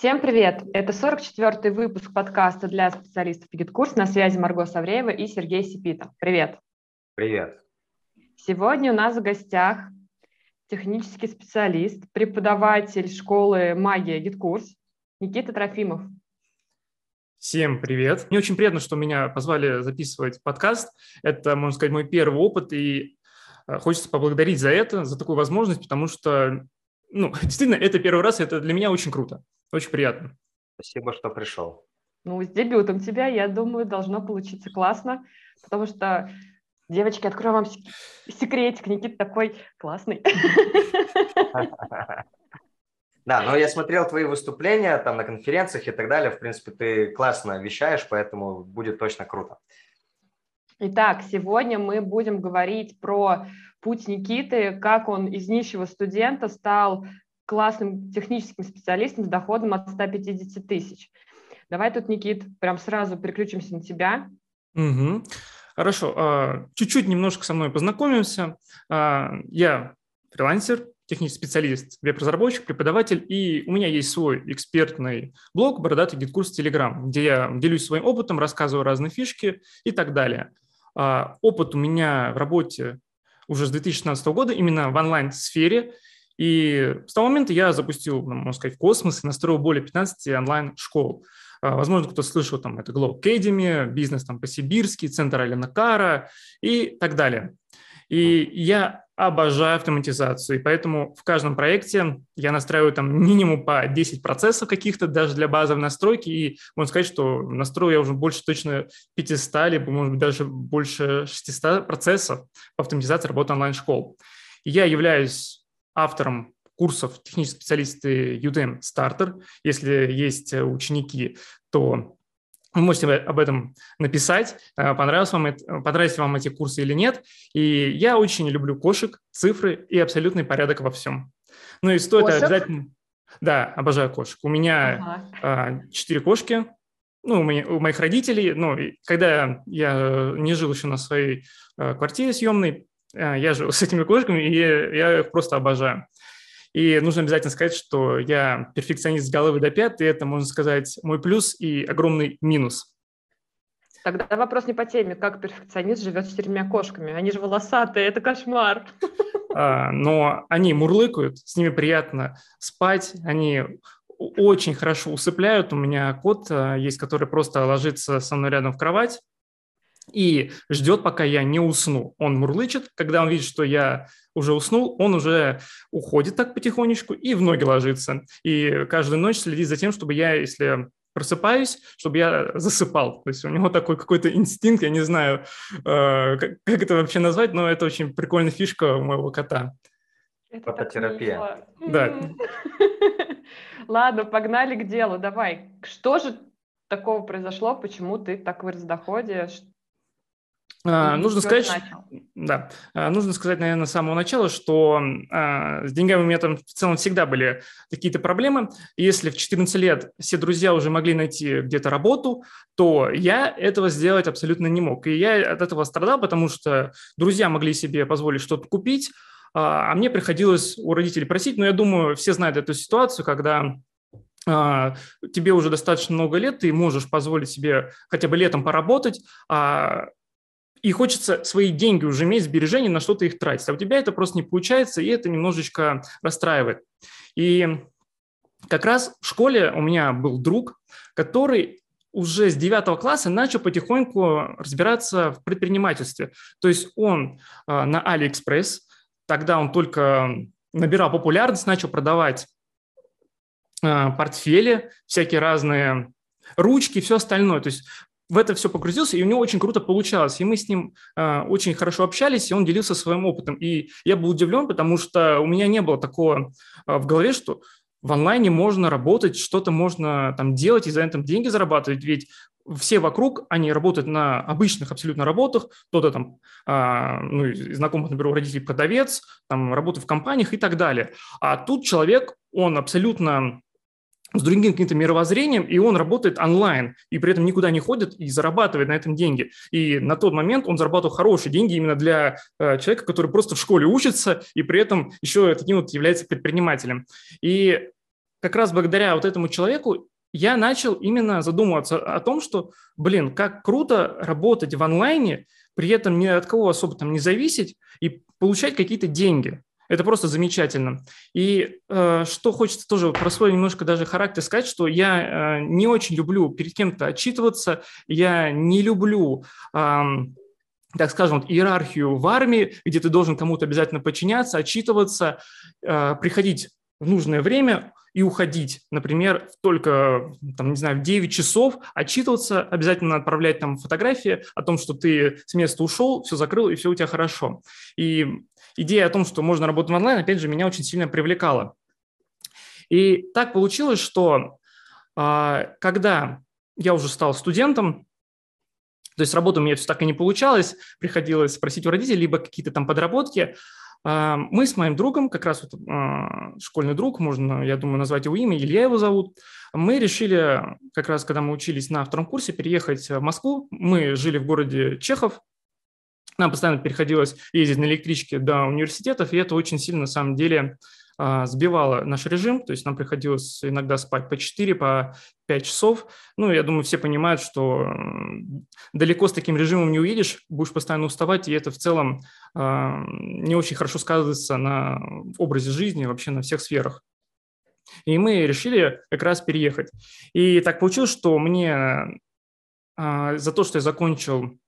Всем привет! Это 44-й выпуск подкаста для специалистов GitKurs. На связи Марго Савреева и Сергей Сипита. Привет! Привет! Сегодня у нас в гостях технический специалист, преподаватель школы магия GitKurs Никита Трофимов. Всем привет! Мне очень приятно, что меня позвали записывать подкаст. Это, можно сказать, мой первый опыт, и э, хочется поблагодарить за это, за такую возможность, потому что, ну, действительно, это первый раз, и это для меня очень круто. Очень приятно. Спасибо, что пришел. Ну, с дебютом тебя, я думаю, должно получиться классно, потому что, девочки, открою вам секретик, Никит такой классный. Да, но я смотрел твои выступления там на конференциях и так далее. В принципе, ты классно вещаешь, поэтому будет точно круто. Итак, сегодня мы будем говорить про путь Никиты, как он из нищего студента стал классным техническим специалистом с доходом от 150 тысяч. Давай тут, Никит, прям сразу переключимся на тебя. Угу. Хорошо. А, чуть-чуть немножко со мной познакомимся. А, я фрилансер, технический специалист, веб-разработчик, преподаватель, и у меня есть свой экспертный блог «Бородатый GetCourse Telegram», где я делюсь своим опытом, рассказываю разные фишки и так далее. А, опыт у меня в работе уже с 2016 года именно в онлайн-сфере – и с того момента я запустил, ну, можно сказать, космос и настроил более 15 онлайн-школ. А, возможно, кто слышал, там, это Glow Academy, бизнес там по-сибирски, центр Алина Кара и так далее. И я обожаю автоматизацию, и поэтому в каждом проекте я настраиваю там минимум по 10 процессов каких-то даже для базовой настройки, и можно сказать, что настрою я уже больше точно 500, либо, может быть, даже больше 600 процессов по автоматизации работы онлайн-школ. Я являюсь автором курсов технические специалисты Udemy Starter. Если есть э, ученики, то вы можете об этом написать, э, понравилось вам, это, понравились вам эти курсы или нет. И я очень люблю кошек, цифры и абсолютный порядок во всем. Ну и стоит кошек? обязательно... Да, обожаю кошек. У меня ага. четыре кошки, ну, у, меня, у моих родителей, ну, когда я не жил еще на своей э, квартире съемной, а, я живу с этими кошками, и я их просто обожаю. И нужно обязательно сказать, что я перфекционист с головы до пят, и это, можно сказать, мой плюс и огромный минус. Тогда вопрос не по теме. Как перфекционист живет с четырьмя кошками? Они же волосатые, это кошмар. А, но они мурлыкают, с ними приятно спать, они очень хорошо усыпляют. У меня кот а, есть, который просто ложится со мной рядом в кровать, и ждет, пока я не усну. Он мурлычет, когда он видит, что я уже уснул, он уже уходит так потихонечку и в ноги ложится. И каждую ночь следит за тем, чтобы я, если просыпаюсь, чтобы я засыпал. То есть у него такой какой-то инстинкт, я не знаю, э, как, как это вообще назвать, но это очень прикольная фишка у моего кота. Это Фототерапия. Да. Ладно, погнали к делу. Давай. Что же такого произошло, почему ты так вырос в доходе, а, нужно сказать, да, а, нужно сказать, наверное, с самого начала, что а, с деньгами у меня там в целом всегда были какие-то проблемы. Если в 14 лет все друзья уже могли найти где-то работу, то я этого сделать абсолютно не мог. И я от этого страдал, потому что друзья могли себе позволить что-то купить, а мне приходилось у родителей просить. Но я думаю, все знают эту ситуацию, когда тебе уже достаточно много лет, ты можешь позволить себе хотя бы летом поработать, а и хочется свои деньги уже иметь, сбережения, на что-то их тратить. А у тебя это просто не получается, и это немножечко расстраивает. И как раз в школе у меня был друг, который уже с 9 класса начал потихоньку разбираться в предпринимательстве. То есть он э, на Алиэкспресс, тогда он только набирал популярность, начал продавать э, портфели, всякие разные ручки, все остальное. То есть в это все погрузился, и у него очень круто получалось. И мы с ним э, очень хорошо общались, и он делился своим опытом. И я был удивлен, потому что у меня не было такого э, в голове, что в онлайне можно работать, что-то можно там делать и за это деньги зарабатывать, ведь все вокруг, они работают на обычных абсолютно работах, кто-то там, а, ну, знакомых, например, родителей продавец, там, работает в компаниях и так далее. А тут человек, он абсолютно с другим каким-то мировоззрением, и он работает онлайн, и при этом никуда не ходит и зарабатывает на этом деньги. И на тот момент он зарабатывал хорошие деньги именно для э, человека, который просто в школе учится, и при этом еще таким вот является предпринимателем. И как раз благодаря вот этому человеку я начал именно задумываться о том, что, блин, как круто работать в онлайне, при этом ни от кого особо там не зависеть и получать какие-то деньги. Это просто замечательно. И э, что хочется тоже про свой немножко даже характер сказать, что я э, не очень люблю перед кем-то отчитываться, я не люблю... Э, так скажем, вот, иерархию в армии, где ты должен кому-то обязательно подчиняться, отчитываться, э, приходить в нужное время и уходить, например, только, там, не знаю, в 9 часов, отчитываться, обязательно отправлять там фотографии о том, что ты с места ушел, все закрыл, и все у тебя хорошо. И идея о том, что можно работать онлайн, опять же, меня очень сильно привлекала. И так получилось, что а, когда я уже стал студентом, то есть работа у меня все так и не получалось, приходилось спросить у родителей либо какие-то там подработки, а, мы с моим другом, как раз вот а, школьный друг, можно, я думаю, назвать его имя, Илья его зовут, мы решили, как раз когда мы учились на втором курсе, переехать в Москву. Мы жили в городе Чехов, нам постоянно приходилось ездить на электричке до университетов, и это очень сильно, на самом деле, а, сбивало наш режим, то есть нам приходилось иногда спать по 4, по 5 часов. Ну, я думаю, все понимают, что далеко с таким режимом не уедешь, будешь постоянно уставать, и это в целом а, не очень хорошо сказывается на образе жизни, вообще на всех сферах. И мы решили как раз переехать. И так получилось, что мне а, за то, что я закончил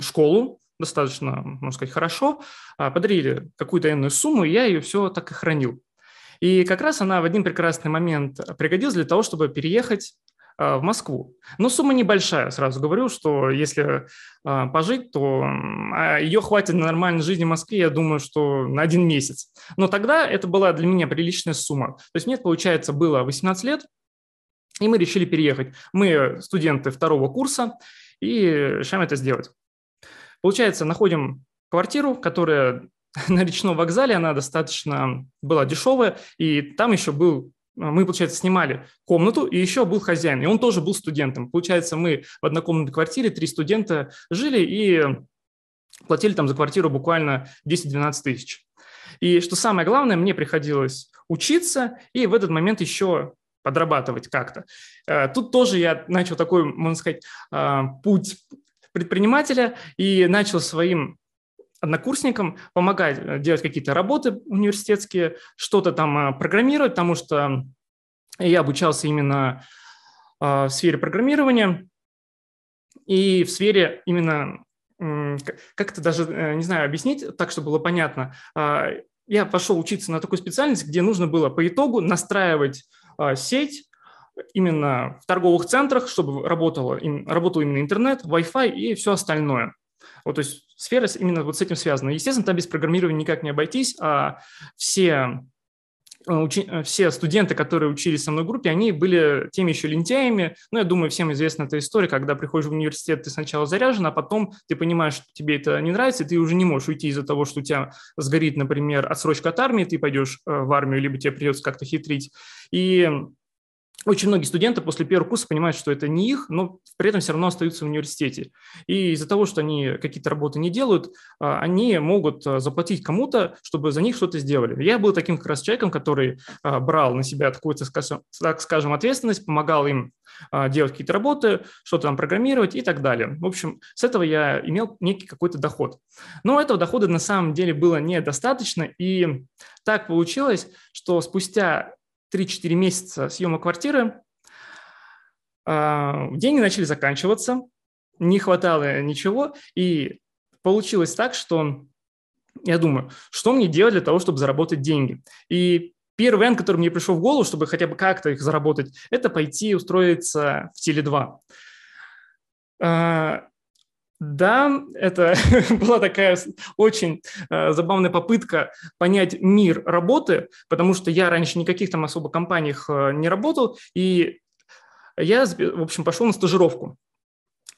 школу, достаточно, можно сказать, хорошо, а, подарили какую-то энную сумму, и я ее все так и хранил. И как раз она в один прекрасный момент пригодилась для того, чтобы переехать а, в Москву. Но сумма небольшая, сразу говорю, что если а, пожить, то ее хватит на нормальной жизни в Москве, я думаю, что на один месяц. Но тогда это была для меня приличная сумма. То есть мне, получается, было 18 лет, и мы решили переехать. Мы студенты второго курса и решаем это сделать. Получается, находим квартиру, которая на речном вокзале, она достаточно была дешевая, и там еще был мы, получается, снимали комнату, и еще был хозяин, и он тоже был студентом. Получается, мы в однокомнатной квартире, три студента жили и платили там за квартиру буквально 10-12 тысяч. И что самое главное, мне приходилось учиться и в этот момент еще подрабатывать как-то. Э, тут тоже я начал такой, можно сказать, э, путь предпринимателя и начал своим однокурсникам помогать э, делать какие-то работы университетские, что-то там программировать, потому что я обучался именно в сфере программирования и в сфере именно, как это даже, не знаю, объяснить так, чтобы было понятно. Я пошел учиться на такую специальность, где нужно было по итогу настраивать сеть именно в торговых центрах, чтобы работало, работал именно интернет, Wi-Fi и все остальное. Вот, то есть сфера именно вот с этим связана. Естественно, там без программирования никак не обойтись, а все учи, э, все студенты, которые учились со мной в группе, они были теми еще лентяями. Ну, я думаю, всем известна эта история, когда приходишь в университет, ты сначала заряжен, а потом ты понимаешь, что тебе это не нравится, и ты уже не можешь уйти из-за того, что у тебя сгорит, например, отсрочка от армии, ты пойдешь э, в армию, либо тебе придется как-то хитрить. И очень многие студенты после первого курса понимают, что это не их, но при этом все равно остаются в университете. И из-за того, что они какие-то работы не делают, а, они могут а, заплатить кому-то, чтобы за них что-то сделали. Я был таким как раз человеком, который а, брал на себя такую, так скажем, ответственность, помогал им делать какие-то работы, что-то там программировать и так далее. В общем, с этого я имел некий какой-то доход. Но этого дохода на самом деле было недостаточно, и так получилось, что спустя 3-4 месяца съема квартиры, а, деньги начали заканчиваться, не хватало ничего, и получилось так, что я думаю, что мне делать для того, чтобы заработать деньги? И первый вариант, который мне пришел в голову, чтобы хотя бы как-то их заработать, это пойти устроиться в Теле2. Да, это была такая очень э, забавная попытка понять мир работы, потому что я раньше никаких там особо компаниях э, не работал, и я, в общем, пошел на стажировку.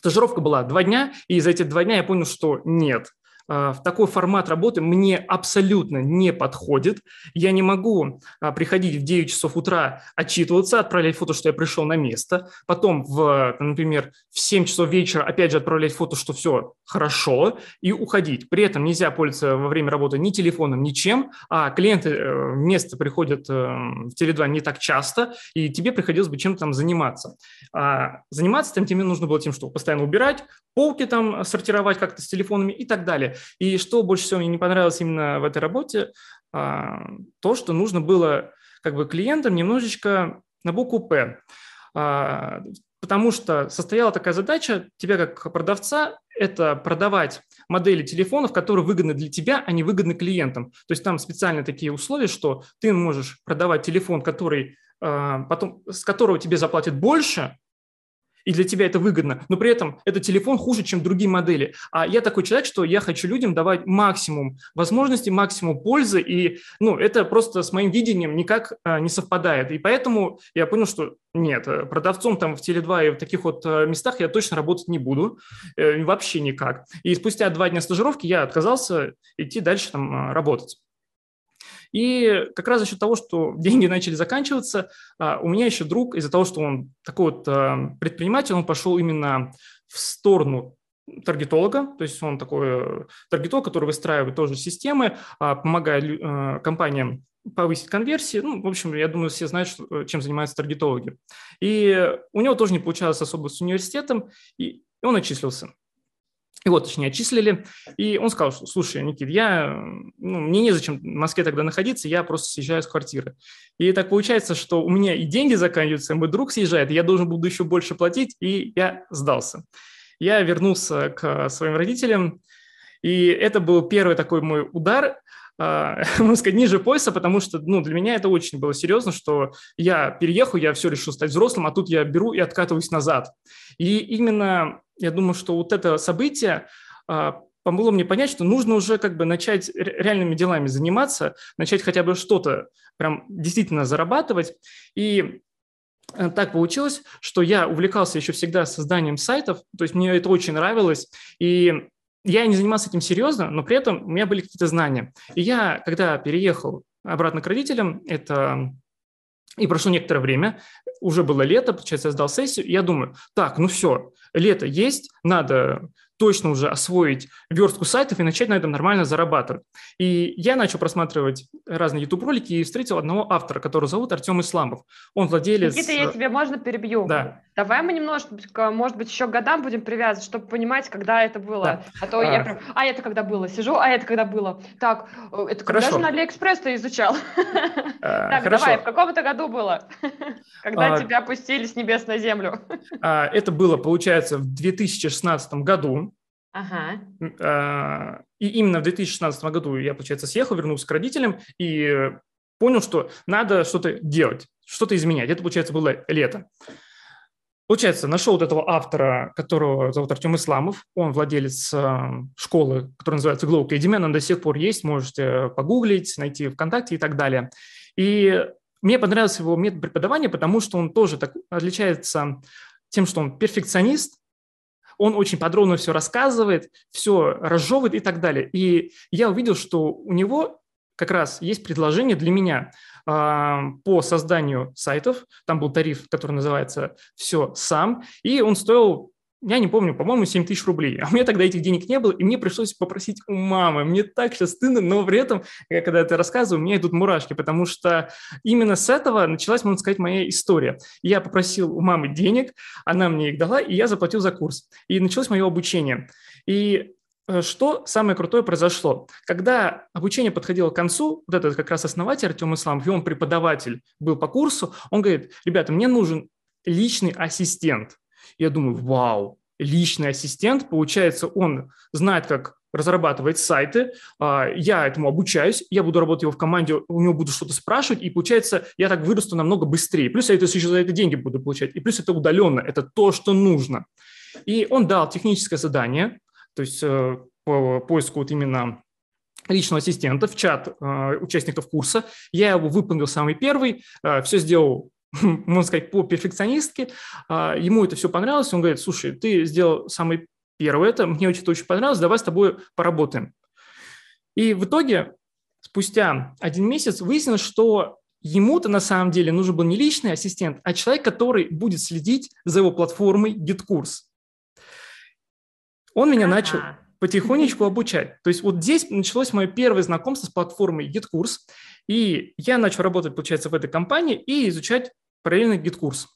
Стажировка была два дня, и за эти два дня я понял, что нет, в такой формат работы мне абсолютно не подходит. Я не могу а, приходить в 9 часов утра, отчитываться, отправлять фото, что я пришел на место, потом, в, например, в 7 часов вечера опять же отправлять фото, что все хорошо, и уходить. При этом нельзя пользоваться во время работы ни телефоном, ничем, а клиенты э, место приходят э, в Теле2 не так часто, и тебе приходилось бы чем-то там заниматься. А заниматься там тебе нужно было тем, что постоянно убирать, полки там сортировать как-то с телефонами и так далее. И что больше всего мне не понравилось именно в этой работе, а, то, что нужно было как бы клиентам немножечко на букву «П». А, потому что состояла такая задача тебя как продавца – это продавать модели телефонов, которые выгодны для тебя, а не выгодны клиентам. То есть там специальные такие условия, что ты можешь продавать телефон, который а, потом, с которого тебе заплатят больше, и для тебя это выгодно, но при этом этот телефон хуже, чем другие модели. А я такой человек, что я хочу людям давать максимум возможностей, максимум пользы, и ну, это просто с моим видением никак а, не совпадает. И поэтому я понял, что нет, э, продавцом там в Теле2 и в таких вот э, местах я точно работать не буду, э, вообще никак. И спустя два дня стажировки я отказался идти дальше там работать. И как раз за счет того, что деньги начали заканчиваться, а, у меня еще друг, из-за того, что он такой вот а, предприниматель, он пошел именно в сторону таргетолога, то есть он такой таргетолог, который выстраивает тоже системы, а, помогает э, компаниям повысить конверсии. Ну, в общем, я думаю, все знают, что, чем занимаются таргетологи. И у него тоже не получалось особо с университетом, и он отчислился. Его, точнее, отчислили. И он сказал, что, слушай, Никит, я, ну, мне незачем в Москве тогда находиться, я просто съезжаю с квартиры. И так получается, что у меня и деньги заканчиваются, мой друг съезжает, и я должен буду еще больше платить, и я сдался. Я вернулся к своим родителям, и это был первый такой мой удар, можно сказать, ниже пояса, потому что ну, для меня это очень было серьезно, что я переехал, я все решил стать взрослым, а тут я беру и откатываюсь назад. И именно я думаю, что вот это событие а, помогло мне понять, что нужно уже как бы начать реальными делами заниматься, начать хотя бы что-то прям действительно зарабатывать. И э, так получилось, что я увлекался еще всегда созданием сайтов, то есть мне это очень нравилось, и я не занимался этим серьезно, но при этом у меня были какие-то знания. И я, когда переехал обратно к родителям, это и прошло некоторое время, уже было лето, получается, я сдал сессию, и я думаю, так, ну все, лето есть, надо точно уже освоить верстку сайтов и начать на этом нормально зарабатывать. И я начал просматривать разные YouTube-ролики и встретил одного автора, который зовут Артем Исламов. Он владелец... Никита, я тебе можно перебью? Да. Давай мы немножко, может быть, еще годам будем привязывать, чтобы понимать, когда это было. Да. А то а... я прям, а это когда было, сижу, а это когда было. Так, э, это когда же на Алиэкспресс ты изучал? А, так, давай, в каком-то году было, когда а, тебя опустили с небес на землю? А, это было, получается, в 2016 году. Ага. А, и именно в 2016 году я, получается, съехал, вернулся к родителям и понял, что надо что-то делать, что-то изменять. Это, получается, было лето. Получается, нашел вот этого автора, которого зовут Артем Исламов. Он владелец э, школы, которая называется Glow Academy. Она до сих пор есть, можете погуглить, найти ВКонтакте и так далее. И мне понравился его метод преподавания, потому что он тоже так отличается тем, что он перфекционист, он очень подробно все рассказывает, все разжевывает и так далее. И я увидел, что у него как раз есть предложение для меня по созданию сайтов. Там был тариф, который называется «Все сам», и он стоил я не помню, по-моему, 7 тысяч рублей. А у меня тогда этих денег не было, и мне пришлось попросить у мамы. Мне так сейчас стыдно, но при этом, когда я это рассказываю, у меня идут мурашки, потому что именно с этого началась, можно сказать, моя история. Я попросил у мамы денег, она мне их дала, и я заплатил за курс. И началось мое обучение. И что самое крутое произошло? Когда обучение подходило к концу, вот этот как раз основатель Артем Исламов, и он преподаватель был по курсу, он говорит, ребята, мне нужен личный ассистент. Я думаю, вау, личный ассистент, получается, он знает, как разрабатывать сайты, а, я этому обучаюсь, я буду работать его в команде, у него буду что-то спрашивать, и получается, я так вырасту намного быстрее. Плюс я это еще за это деньги буду получать, и плюс это удаленно, это то, что нужно. И он дал техническое задание, то есть э, по поиску вот именно личного ассистента в чат э, участников курса. Я его выполнил самый первый, э, все сделал можно сказать, по перфекционистке. Ему это все понравилось. Он говорит, слушай, ты сделал самый первое это, мне очень, очень понравилось, давай с тобой поработаем. И в итоге, спустя один месяц, выяснилось, что ему-то на самом деле нужен был не личный ассистент, а человек, который будет следить за его платформой GitKurs. Он меня ага. начал потихонечку обучать. То есть вот здесь началось мое первое знакомство с платформой GitKurs, и я начал работать, получается, в этой компании и изучать параллельно GitKurs.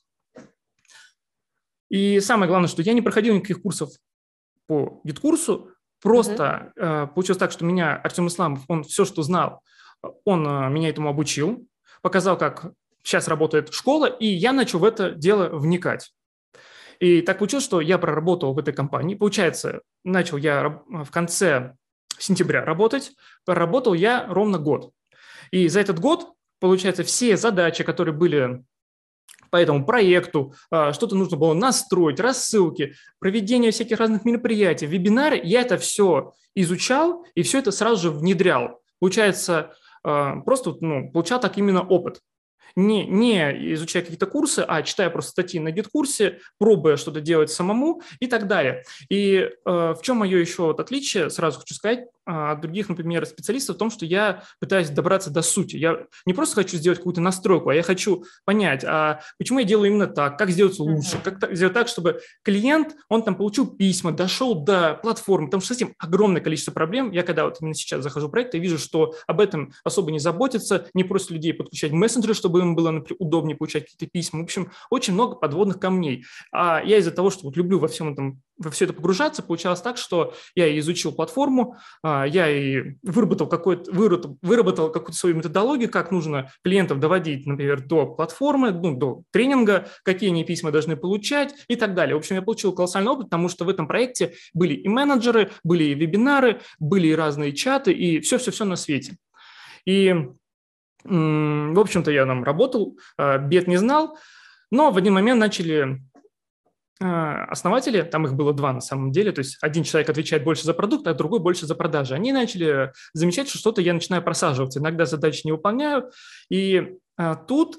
И самое главное, что я не проходил никаких курсов по GitKurs, просто uh-huh. э, получилось так, что меня Артем Исламов, он все, что знал, он э, меня этому обучил, показал, как сейчас работает школа, и я начал в это дело вникать. И так получилось, что я проработал в этой компании. Получается, начал я в конце сентября работать, проработал я ровно год. И за этот год, получается, все задачи, которые были по этому проекту, а, что-то нужно было настроить, рассылки, проведение всяких разных мероприятий, вебинары, я это все изучал и все это сразу же внедрял. Получается, а, просто ну, получал так именно опыт не, не изучая какие-то курсы, а читая просто статьи на гид-курсе, пробуя что-то делать самому и так далее. И э, в чем мое еще вот отличие, сразу хочу сказать, от других, например, специалистов в том, что я пытаюсь добраться до сути. Я не просто хочу сделать какую-то настройку, а я хочу понять, а почему я делаю именно так, как сделать лучше, как сделать так, чтобы клиент, он там получил письма, дошел до платформы, потому что с этим огромное количество проблем. Я когда вот именно сейчас захожу в проект, я вижу, что об этом особо не заботятся, не просят людей подключать мессенджеры, чтобы им было например, удобнее получать какие-то письма. В общем, очень много подводных камней. А я из-за того, что вот люблю во всем этом во все это погружаться, получалось так, что я изучил платформу, а, я и выработал, какой-то, выработал, выработал какую-то свою методологию, как нужно клиентов доводить, например, до платформы, ну, до тренинга, какие они письма должны получать и так далее. В общем, я получил колоссальный опыт, потому что в этом проекте были и менеджеры, были и вебинары, были и разные чаты, и все-все-все на свете. И, в общем-то, я там работал, а, бед не знал, но в один момент начали основатели, там их было два на самом деле, то есть один человек отвечает больше за продукт, а другой больше за продажи. Они начали замечать, что что-то я начинаю просаживаться, иногда задачи не выполняю, и а, тут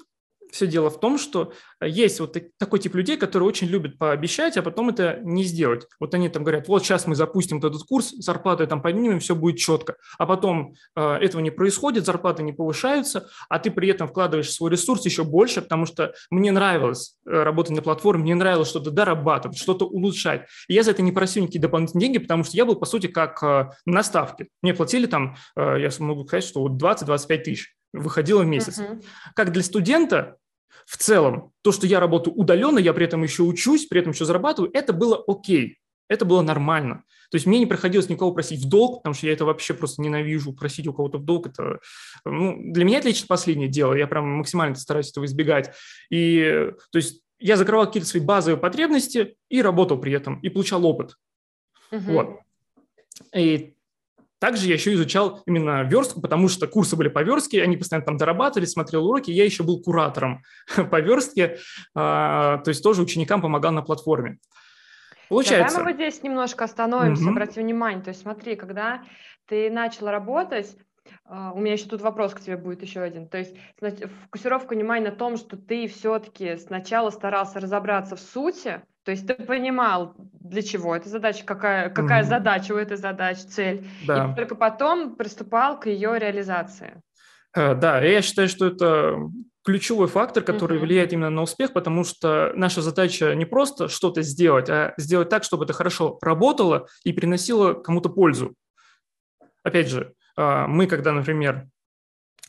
все дело в том, что есть вот такой тип людей, которые очень любят пообещать, а потом это не сделать. Вот они там говорят, вот сейчас мы запустим этот курс, зарплаты там поднимем, все будет четко. А потом э, этого не происходит, зарплаты не повышаются, а ты при этом вкладываешь свой ресурс еще больше, потому что мне нравилось э, работать на платформе, мне нравилось что-то дорабатывать, что-то улучшать. И я за это не просил никакие дополнительные деньги, потому что я был, по сути, как э, на ставке. Мне платили там, э, я могу сказать, что 20-25 тысяч выходило в месяц. Uh-huh. Как для студента, в целом, то, что я работаю удаленно, я при этом еще учусь, при этом еще зарабатываю, это было окей, это было нормально. То есть мне не приходилось никого просить в долг, потому что я это вообще просто ненавижу, просить у кого-то в долг. Это, ну, для меня это лично последнее дело, я прям максимально стараюсь этого избегать. И, то есть я закрывал какие-то свои базовые потребности и работал при этом, и получал опыт. Uh-huh. Вот. И также я еще изучал именно верстку, потому что курсы были по верстке, они постоянно там дорабатывали, смотрел уроки, я еще был куратором по верстке, а, то есть тоже ученикам помогал на платформе. Получается. Давай мы вот здесь немножко остановимся, угу. обратим внимание. То есть смотри, когда ты начал работать, а, у меня еще тут вопрос к тебе будет еще один. То есть фокусировка внимания на том, что ты все-таки сначала старался разобраться в сути, то есть ты понимал, для чего эта задача, какая, какая mm-hmm. задача у этой задачи, цель, да. и только потом приступал к ее реализации. Э, да, я считаю, что это ключевой фактор, который uh-huh. влияет именно на успех, потому что наша задача не просто что-то сделать, а сделать так, чтобы это хорошо работало и приносило кому-то пользу. Опять же, а, мы, когда, например,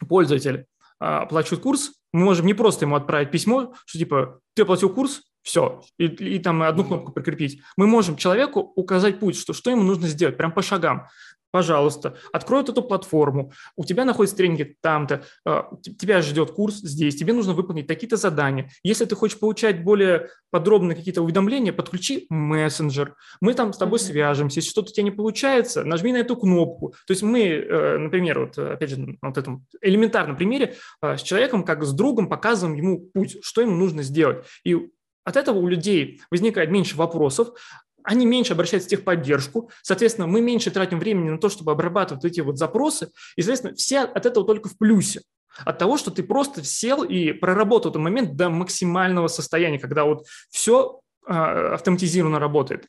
пользователь а, оплачивает курс, мы можем не просто ему отправить письмо, что типа ты оплатил курс, все, и, и там одну кнопку прикрепить. Мы можем человеку указать путь, что, что ему нужно сделать, прям по шагам пожалуйста, открой эту платформу, у тебя находятся тренинги там-то, а, тебя ждет курс здесь, тебе нужно выполнить такие-то задания. Если ты хочешь получать более подробные какие-то уведомления, подключи мессенджер, мы там с тобой mm-hmm. свяжемся, если что-то у тебя не получается, нажми на эту кнопку. То есть мы, э, например, вот опять же на вот этом элементарном примере а, с человеком, как с другом, показываем ему путь, что ему нужно сделать. И от этого у людей возникает меньше вопросов, они меньше обращаются в техподдержку, соответственно, мы меньше тратим времени на то, чтобы обрабатывать эти вот запросы, и, соответственно, все от этого только в плюсе. От того, что ты просто сел и проработал этот момент до максимального состояния, когда вот все а, автоматизированно работает.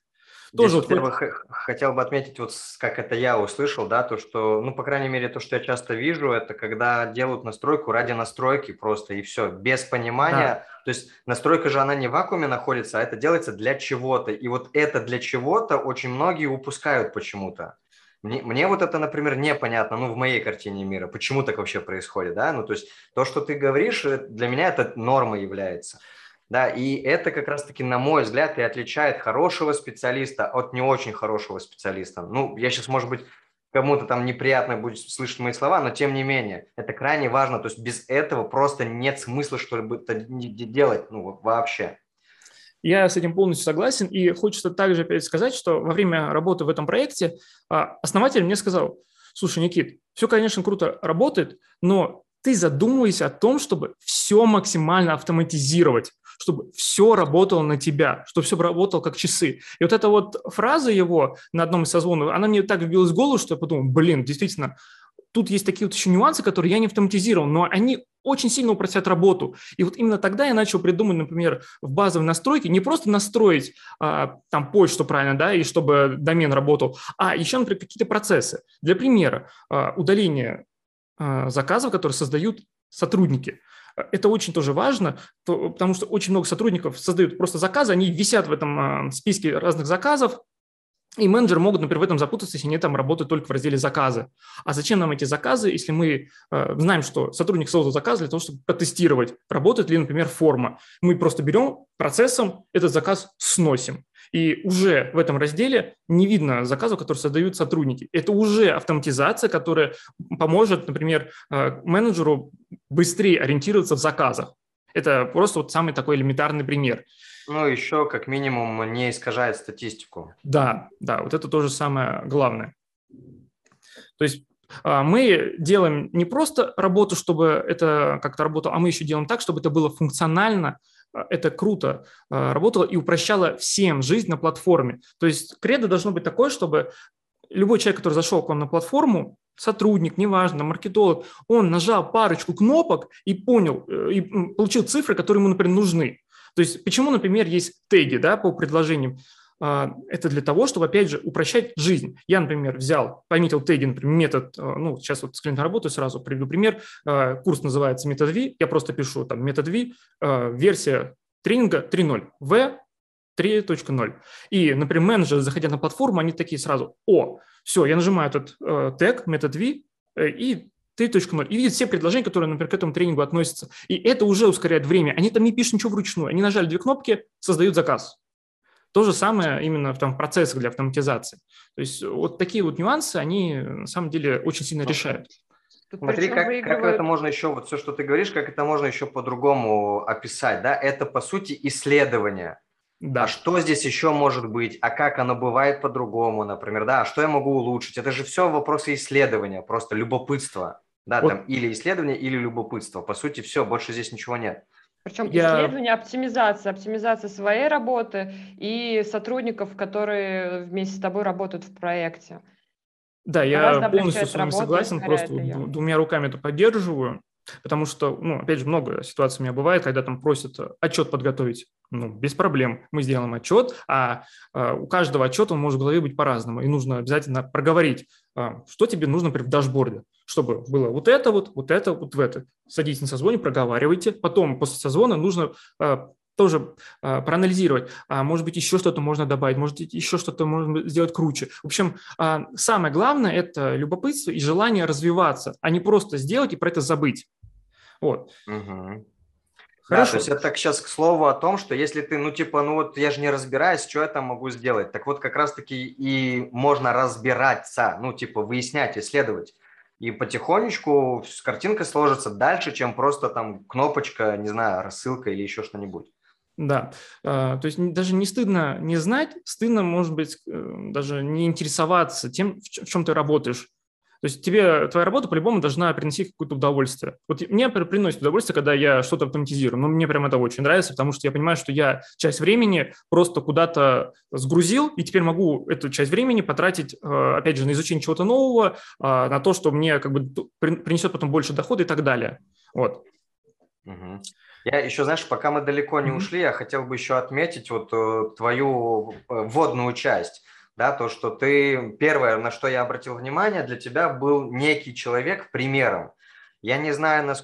Тоже Здесь, вот... Во-первых, хотел бы отметить, вот как это я услышал, да, то, что, ну, по крайней мере, то, что я часто вижу, это когда делают настройку ради настройки просто, и все, без понимания. Да. То есть настройка же, она не в вакууме находится, а это делается для чего-то. И вот это для чего-то очень многие упускают почему-то. Мне, мне вот это, например, непонятно, ну, в моей картине мира, почему так вообще происходит, да, ну, то есть то, что ты говоришь, э, для меня это норма является. Да, и это как раз-таки, на мой взгляд, и отличает хорошего специалиста от не очень хорошего специалиста. Ну, я сейчас, может быть, кому-то там неприятно будет слышать мои слова, но тем не менее, это крайне важно. То есть без этого просто нет смысла что-либо делать, ну, вообще. Я с этим полностью согласен, и хочется также опять сказать, что во время работы в этом проекте а, основатель мне сказал, слушай, Никит, все, конечно, круто работает, но ты задумывайся о том, чтобы все максимально автоматизировать чтобы все работало на тебя, чтобы все работало как часы. И вот эта вот фраза его на одном из созвонов, она мне так вбилась в голову, что я подумал, блин, действительно, тут есть такие вот еще нюансы, которые я не автоматизировал, но они очень сильно упростят работу. И вот именно тогда я начал придумать, например, в базовой настройке не просто настроить а, там почту правильно, да, и чтобы домен работал, а еще, например, какие-то процессы. Для примера, а, удаление заказов, которые создают сотрудники. Это очень тоже важно, потому что очень много сотрудников создают просто заказы, они висят в этом а, списке разных заказов, и менеджеры могут, например, в этом запутаться, если они там работают только в разделе заказы. А зачем нам эти заказы, если мы э, знаем, что сотрудник создал заказ для того, чтобы протестировать, работает ли, например, форма. Мы просто берем процессом этот заказ сносим. И уже в этом разделе не видно заказов, которые создают сотрудники. Это уже автоматизация, которая поможет, например, э, менеджеру быстрее ориентироваться в заказах. Это просто вот самый такой элементарный пример. Ну, еще как минимум не искажает статистику. Да, да, вот это тоже самое главное. То есть а, мы делаем не просто работу, чтобы это как-то работало, а мы еще делаем так, чтобы это было функционально, это круто а, работало и упрощало всем жизнь на платформе. То есть кредо должно быть такое, чтобы любой человек, который зашел к вам на платформу, сотрудник, неважно, маркетолог, он нажал парочку кнопок и понял, э, и получил цифры, которые ему, например, нужны. То есть почему, например, есть теги да, по предложениям? А, это для того, чтобы, опять же, упрощать жизнь. Я, например, взял, пометил теги, например, метод, а, ну, сейчас вот с клиентом работаю, сразу приведу пример. А, курс называется метод V, я просто пишу там метод V, версия тренинга 3.0, V 3.0. И, например, менеджеры, заходя на платформу, они такие сразу, о, все, я нажимаю этот тег, метод V, э, и 3.0 и видит все предложения, которые, например, к этому тренингу относятся. И это уже ускоряет время. Они там не пишут ничего вручную. Они нажали две кнопки, создают заказ. То же самое именно в там, процессах для автоматизации. То есть вот такие вот нюансы, они на самом деле очень сильно решают. Тут Смотри, как, выигрывают... как это можно еще, вот все, что ты говоришь, как это можно еще по-другому описать, да? Это, по сути, исследование. Да. А что здесь еще может быть? А как оно бывает по-другому, например, да? А что я могу улучшить? Это же все вопросы исследования, просто любопытство. Да, вот. там или исследование, или любопытство. По сути, все, больше здесь ничего нет. Причем я... исследование, оптимизация, оптимизация своей работы и сотрудников, которые вместе с тобой работают в проекте. Да, я полностью с вами согласен, просто ее. двумя руками это поддерживаю. Потому что, ну, опять же, много ситуаций у меня бывает, когда там просят э, отчет подготовить. Ну, без проблем. Мы сделаем отчет, а, а у каждого отчета он может в голове быть по-разному. И нужно обязательно проговорить, а, что тебе нужно например, в дашборде, чтобы было вот это вот, вот это, вот в это. Садитесь на созвоне, проговаривайте. Потом после созвона нужно а, тоже а, проанализировать, а может быть еще что-то можно добавить, может быть еще что-то можно сделать круче. В общем, а, самое главное – это любопытство и желание развиваться, а не просто сделать и про это забыть. Вот. Угу. Хорошо. Да, то есть это так сейчас к слову о том, что если ты, ну типа, ну вот я же не разбираюсь, что я там могу сделать. Так вот как раз-таки и можно разбираться, ну типа выяснять, исследовать. И потихонечку картинка сложится дальше, чем просто там кнопочка, не знаю, рассылка или еще что-нибудь. Да, а, то есть даже не стыдно не знать, стыдно, может быть, э, даже не интересоваться тем, в чем ты работаешь. То есть тебе твоя работа по-любому должна приносить какое-то удовольствие. Вот мне приносит удовольствие, когда я что-то автоматизирую. Но мне прям это очень нравится, потому что я понимаю, что я часть времени просто куда-то сгрузил, и теперь могу эту часть времени потратить, э, опять же, на изучение чего-то нового, а, на то, что мне как бы принесет потом больше дохода и так далее. Вот. Угу. Я еще, знаешь, пока мы далеко не ушли, я хотел бы еще отметить вот э, твою э, вводную часть. Да, то, что ты, первое, на что я обратил внимание, для тебя был некий человек примером. Я не знаю,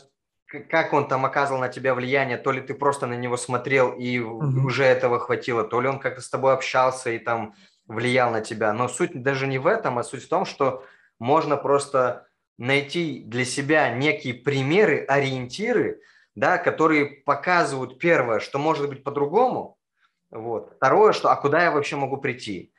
как он там оказывал на тебя влияние, то ли ты просто на него смотрел и угу. уже этого хватило, то ли он как-то с тобой общался и там влиял на тебя. Но суть даже не в этом, а суть в том, что можно просто найти для себя некие примеры, ориентиры, да, которые показывают, первое, что может быть по-другому, вот. Второе, что, а куда я вообще могу прийти?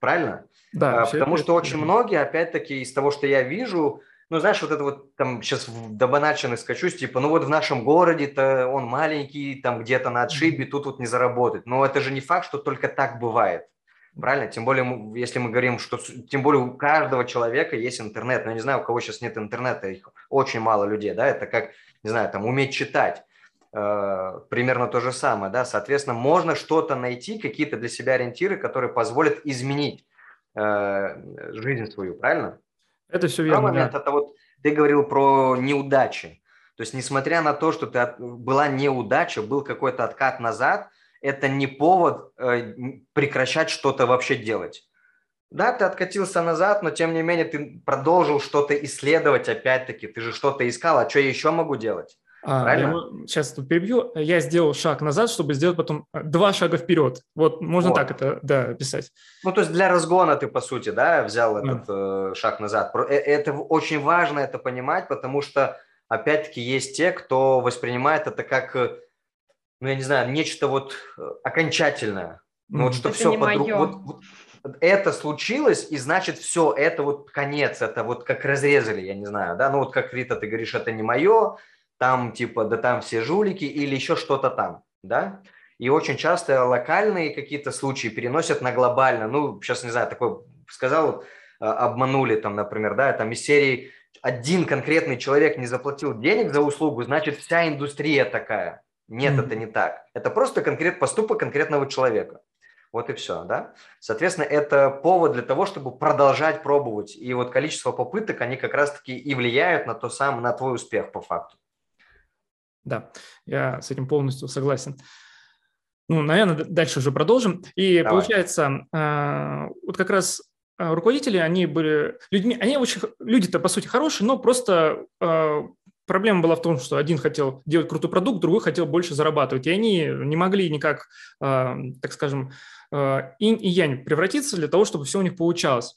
Правильно? Да. А, потому что очень многие, опять-таки, из того, что я вижу, ну, знаешь, вот это вот там сейчас до банальщины скачусь, типа, ну вот в нашем городе-то он маленький, там где-то на отшибе, тут вот не заработать. Но это же не факт, что только так бывает. Правильно? Тем более, если мы говорим, что тем более у каждого человека есть интернет. Но я не знаю, у кого сейчас нет интернета, их очень мало людей, да, это как, не знаю, там уметь читать. Э, примерно то же самое, да, соответственно, можно что-то найти, какие-то для себя ориентиры, которые позволят изменить э, жизнь свою, правильно? Это все верно. момент, да. это вот ты говорил про неудачи. То есть, несмотря на то, что ты была неудача, был какой-то откат назад – это не повод э, прекращать что-то вообще делать. Да, ты откатился назад, но тем не менее ты продолжил что-то исследовать опять-таки. Ты же что-то искал, а что я еще могу делать? А, Правильно? Я, сейчас тут перебью. Я сделал шаг назад, чтобы сделать потом э, два шага вперед. Вот можно вот. так это да, писать. Ну, то есть для разгона ты, по сути, да, взял да. этот э, шаг назад. Э, это очень важно это понимать, потому что, опять-таки, есть те, кто воспринимает это как э, ну, я не знаю, нечто вот окончательное. Ну, вот что это все по-другому. Вот, вот, это случилось, и значит все, это вот конец, это вот как разрезали, я не знаю, да, ну вот как Рита, ты говоришь, это не мое, там типа, да там все жулики или еще что-то там, да, и очень часто локальные какие-то случаи переносят на глобально, ну, сейчас, не знаю, такой сказал, э, обманули там, например, да, там из серии один конкретный человек не заплатил денег за услугу, значит, вся индустрия такая, нет, mm-hmm. это не так. Это просто конкрет, поступок конкретного человека. Вот и все, да. Соответственно, это повод для того, чтобы продолжать пробовать. И вот количество попыток, они как раз-таки и влияют на то самое, на твой успех по факту. Да, я с этим полностью согласен. Ну, наверное, дальше уже продолжим. И Давай. получается, а, вот как раз а, руководители, они были людьми, они очень, люди-то по сути хорошие, но просто а, проблема была в том, что один хотел делать крутой продукт, другой хотел больше зарабатывать, и они не могли никак, так скажем, инь и янь превратиться для того, чтобы все у них получалось.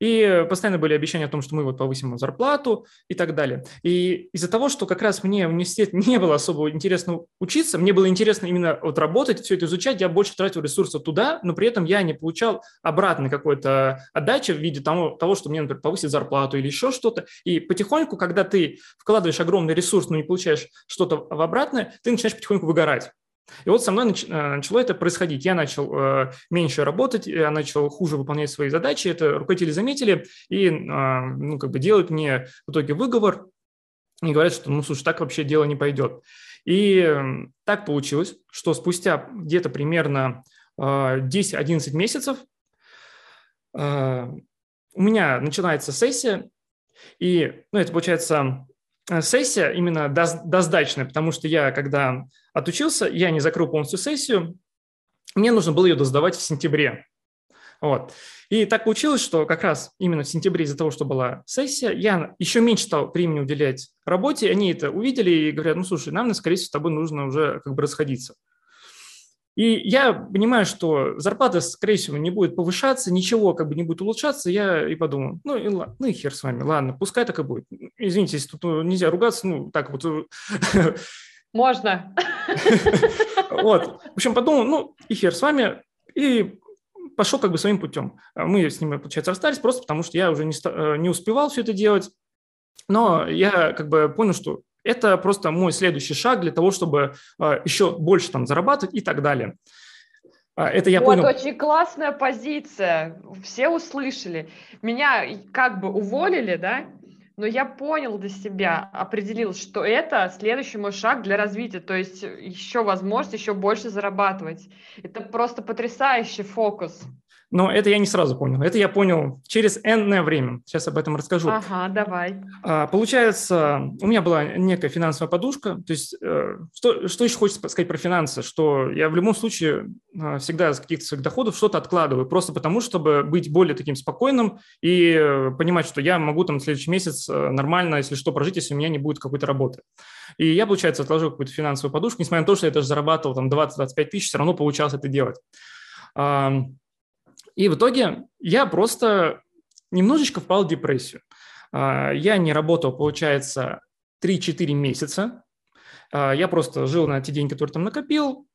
И постоянно были обещания о том, что мы вот повысим зарплату и так далее. И из-за того, что как раз мне в университет не было особо интересно учиться, мне было интересно именно вот работать, все это изучать, я больше тратил ресурсов туда, но при этом я не получал обратной какой-то отдачи в виде того, того что мне, например, повысить зарплату или еще что-то. И потихоньку, когда ты вкладываешь огромный ресурс, но не получаешь что-то в обратное, ты начинаешь потихоньку выгорать. И вот со мной э, начало это происходить. Я начал э, меньше работать, я начал хуже выполнять свои задачи. Это руководители заметили и а, ну, как бы делают мне в итоге выговор и говорят, что, ну, слушай, так вообще дело не пойдет. И так получилось, что спустя где-то примерно 10-11 а, месяцев у меня начинается сессия, и, ну, это получается Э, сессия именно досдачная, потому что я, когда отучился, я не закрыл полностью сессию, мне нужно было ее досдавать в сентябре. Вот. И так получилось, что как раз именно в сентябре из-за того, что была сессия, я еще меньше стал времени уделять работе, они это увидели и говорят, ну, слушай, нам, скорее всего, с тобой нужно уже как бы расходиться. И я понимаю, что зарплата, скорее всего, не будет повышаться, ничего как бы не будет улучшаться. Я и подумал, ну и, ладно, ну и хер с вами, ладно, пускай так и будет. Извините, если тут ну, нельзя ругаться, ну так вот. Можно. Вот. В общем, подумал, ну и хер с вами. И пошел как бы своим путем. Мы с ними, получается, расстались просто потому, что я уже не, э, не успевал все это делать. Но я как бы понял, что это просто мой следующий шаг для того, чтобы а, еще больше там зарабатывать и так далее. А, это я вот, понял. очень классная позиция. Все услышали. Меня как бы уволили, да? Но я понял для себя, определил, что это следующий мой шаг для развития, то есть еще возможность еще больше зарабатывать. Это просто потрясающий фокус. Но это я не сразу понял. Это я понял через энное время. Сейчас об этом расскажу. Ага, давай. А, получается, у меня была некая финансовая подушка. То есть, э, что, что еще хочется сказать про финансы? Что я в любом случае а, всегда с каких-то своих доходов что-то откладываю, просто потому, чтобы быть более таким спокойным и э, понимать, что я могу там следующий месяц э, нормально, если что, прожить, если у меня не будет какой-то работы. И я, получается, отложил какую-то финансовую подушку, несмотря на то, что я даже зарабатывал там 20-25 тысяч, все равно получалось это делать. И в итоге я просто немножечко впал в депрессию. А, я не работал, получается, 3-4 месяца. А, я просто жил на те деньги, которые там накопил.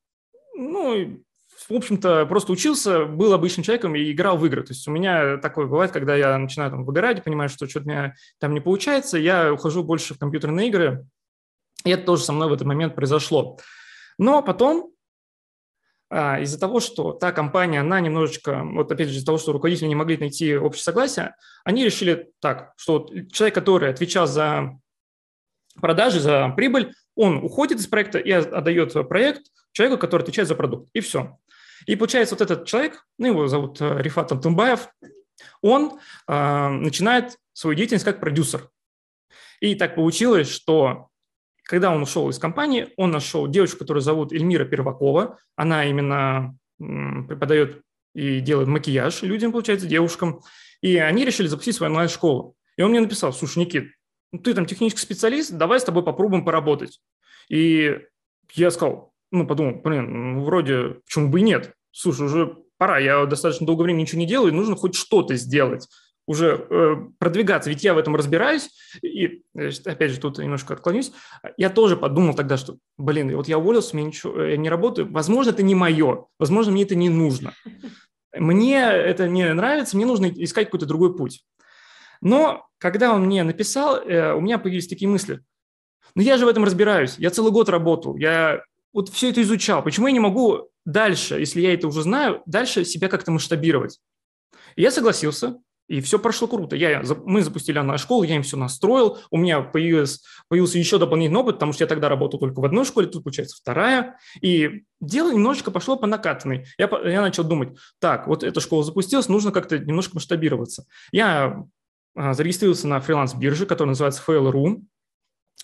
Ну, в общем-то, просто учился, был обычным человеком и играл в игры. То есть у меня такое бывает, когда я начинаю там выгорать, понимаю, что что-то у меня там не получается, я ухожу больше в компьютерные игры. И это тоже со мной в этот момент произошло. Но потом из-за того, что та компания, она немножечко, вот опять же, из-за того, что руководители не могли найти общее согласие, они решили так, что человек, который отвечал за продажи, за прибыль, он уходит из проекта и отдает проект человеку, который отвечает за продукт. И все. И получается, вот этот человек, ну, его зовут э, Рифат Антумбаев, он э, начинает свою деятельность как продюсер. И так получилось, что когда он ушел из компании, он нашел девочку, которую зовут Эльмира Первакова. Она именно преподает и делает макияж людям, получается, девушкам. И они решили запустить свою онлайн-школу. И он мне написал, слушай, Никит, ну ты там технический специалист, давай с тобой попробуем поработать. И я сказал, ну, подумал, блин, ну, вроде, почему бы и нет? Слушай, уже пора, я достаточно долгое время ничего не делаю, нужно хоть что-то сделать уже э, продвигаться, ведь я в этом разбираюсь, и опять же тут немножко отклонюсь, я тоже подумал тогда, что, блин, вот я уволился, мне ничего, я не работаю, возможно, это не мое, возможно, мне это не нужно, мне это не нравится, мне нужно искать какой-то другой путь. Но когда он мне написал, э, у меня появились такие мысли, ну я же в этом разбираюсь, я целый год работал, я вот все это изучал, почему я не могу дальше, если я это уже знаю, дальше себя как-то масштабировать? И я согласился, и все прошло круто. Я, мы запустили онлайн-школу, я им все настроил, у меня появился, появился еще дополнительный опыт, потому что я тогда работал только в одной школе, тут, получается, вторая. И дело немножечко пошло по накатанной. Я, я начал думать, так, вот эта школа запустилась, нужно как-то немножко масштабироваться. Я а, зарегистрировался на фриланс-бирже, которая называется Fail.ru.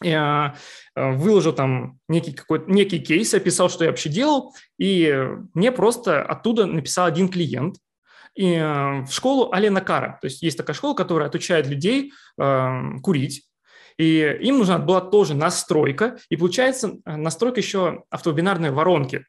Я а, выложил там некий, какой некий кейс, описал, что я вообще делал, и мне просто оттуда написал один клиент, и, э, в школу Алена Кара. То есть есть такая школа, которая отучает людей э, курить. И им нужна была тоже настройка. И получается э, настройка еще автовебинарной воронки.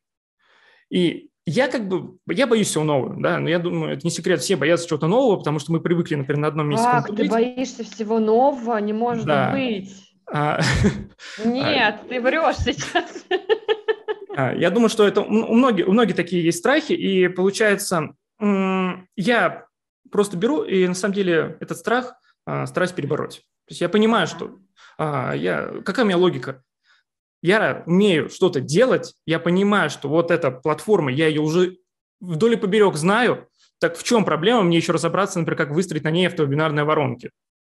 И я как бы, я боюсь всего нового, да, но я думаю, это не секрет, все боятся чего-то нового, потому что мы привыкли, например, на одном месте. Как, ты боишься всего нового? Не может да. быть. А... Нет, ты врешь сейчас. А, я думаю, что это у многих, у многих такие есть страхи, и получается, я просто беру и на самом деле этот страх а, стараюсь перебороть. То есть я понимаю, что а, я, какая у меня логика. Я умею что-то делать, я понимаю, что вот эта платформа, я ее уже вдоль и поберег знаю, так в чем проблема мне еще разобраться, например, как выстроить на ней автовебинарные воронки?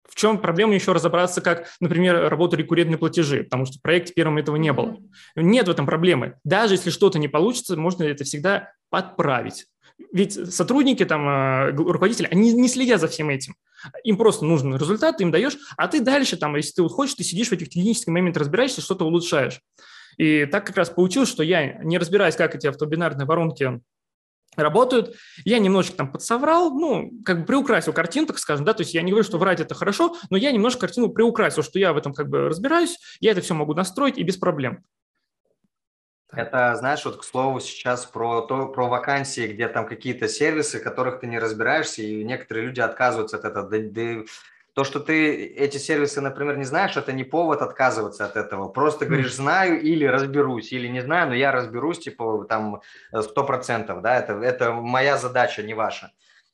В чем проблема еще разобраться, как, например, работали рекуррентные платежи, потому что в проекте первом этого не было. Нет в этом проблемы. Даже если что-то не получится, можно это всегда подправить. Ведь сотрудники, там, а, руководители, они не следят за всем этим. Им просто нужен результат, ты им даешь, а ты дальше, там, если ты вот хочешь, ты сидишь в этих технических моментах, разбираешься, что-то улучшаешь. И так как раз получилось, что я, не разбираясь, как эти автобинарные воронки работают. Я немножко там подсоврал, ну, как бы приукрасил картину, так скажем, да, то есть я не говорю, что врать это хорошо, но я немножко картину приукрасил, что я в этом как бы разбираюсь, я это все могу настроить и без проблем. Это, знаешь, вот к слову сейчас про, то, про вакансии, где там какие-то сервисы, которых ты не разбираешься, и некоторые люди отказываются от этого. Да, да, то, что ты эти сервисы, например, не знаешь, это не повод отказываться от этого. Просто говоришь, знаю или разберусь, или не знаю, но я разберусь, типа, там, сто процентов, да, это, это моя задача, не ваша.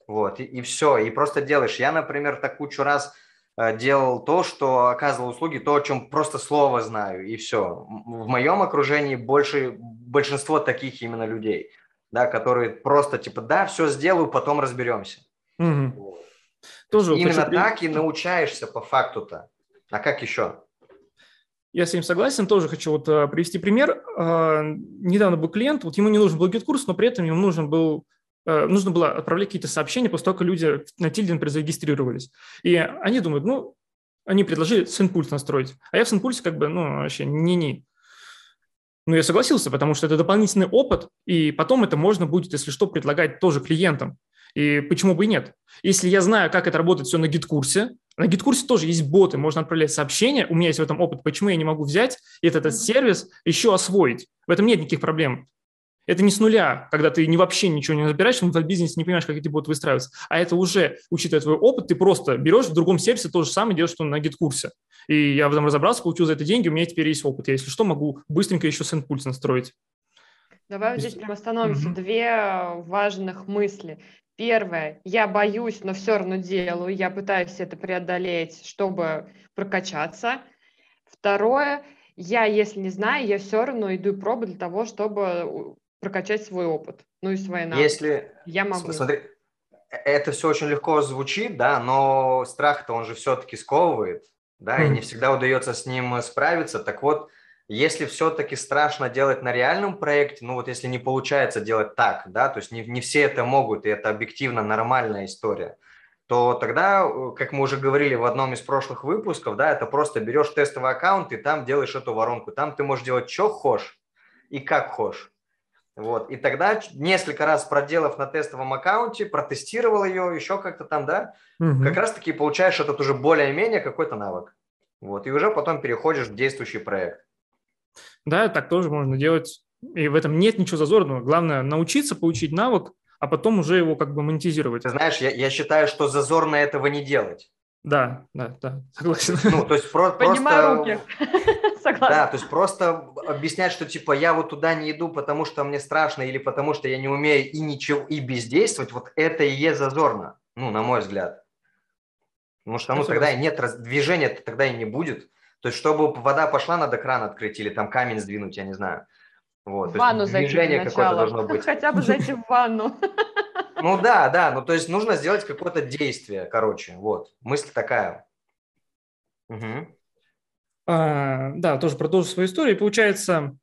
Вот, и, и все, и просто делаешь. Я, например, так кучу раз Э, делал то, что оказывал услуги, то, о чем просто слово знаю, и все. В моем окружении больше, большинство таких именно людей, да, которые просто типа, да, все сделаю, потом разберемся. Угу. Вот. Тоже именно хочу... так и научаешься по факту-то. А как еще? Я с ним согласен, тоже хочу вот э, привести пример. Э, недавно был клиент, вот ему не нужен был GetCourse, но при этом ему нужен был э, нужно было отправлять какие-то сообщения после того, как люди на Тильде, например, зарегистрировались. И они думают, ну, они предложили SendPulse настроить, а я в SendPulse е как бы, ну, вообще не-не. Ну, я согласился, потому что это дополнительный опыт, и потом это можно будет, если что, предлагать тоже клиентам. И почему бы и нет? Если я знаю, как это работает все на GetCourse е, на гид-курсе тоже есть боты, можно отправлять сообщения, у меня есть в этом опыт, почему я не могу взять этот, этот сервис еще освоить? В этом нет никаких проблем. Это не с нуля, когда ты не вообще ничего не разбираешь, в бизнесе не понимаешь, как эти боты выстраиваются, а это уже, учитывая твой опыт, ты просто берешь в другом сервисе то же самое, делаешь, что на гид-курсе. И я в этом разобрался, получил за это деньги, у меня теперь есть опыт. Я, если что, могу быстренько еще сент-пульс настроить. Давай вот здесь прям остановимся. Угу. Две важных мысли. Первое, я боюсь, но все равно делаю, я пытаюсь это преодолеть, чтобы прокачаться. Второе, я, если не знаю, я все равно иду и пробую для того, чтобы прокачать свой опыт, ну и свои навыки. Если... Я могу. Смотри, э, это все очень легко звучит, да, но страх-то он же все-таки сковывает, да, mm-hmm. и не всегда удается с ним справиться. Так вот, если все-таки страшно делать на реальном проекте, ну вот если не получается делать так, да, то есть не, не все это могут, и это объективно нормальная история, то тогда, э, как мы уже говорили в одном из прошлых выпусков, да, это просто берешь тестовый аккаунт и там делаешь эту воронку. Там ты можешь делать, что хочешь и как хочешь. Вот. И тогда несколько раз проделав на тестовом аккаунте, протестировал ее еще как-то там, да, угу. как раз-таки получаешь этот уже более-менее какой-то навык. Вот. И уже потом переходишь в действующий проект. Да, так тоже можно делать. И в этом нет ничего зазорного. Главное научиться получить навык, а потом уже его как бы монетизировать. Ты знаешь, я, я считаю, что зазорно этого не делать. Да, да, да, согласен. Ну, то есть про- Поднимаю просто... руки. Согласен. Да, то есть просто объяснять, что типа я вот туда не иду, потому что мне страшно или потому что я не умею и ничего, и бездействовать, вот это и есть зазорно, ну, на мой взгляд. Потому что, ну, тогда и нет, движения тогда и не будет. То есть, чтобы вода пошла, надо кран открыть или там камень сдвинуть, я не знаю. Вот, в ванну зайти движение какое-то должно быть. Хотя бы зайти в ванну. Ну да, да, ну то есть нужно сделать какое-то действие, короче, вот, мысль такая. Угу. А, да, тоже продолжу свою историю. Получается,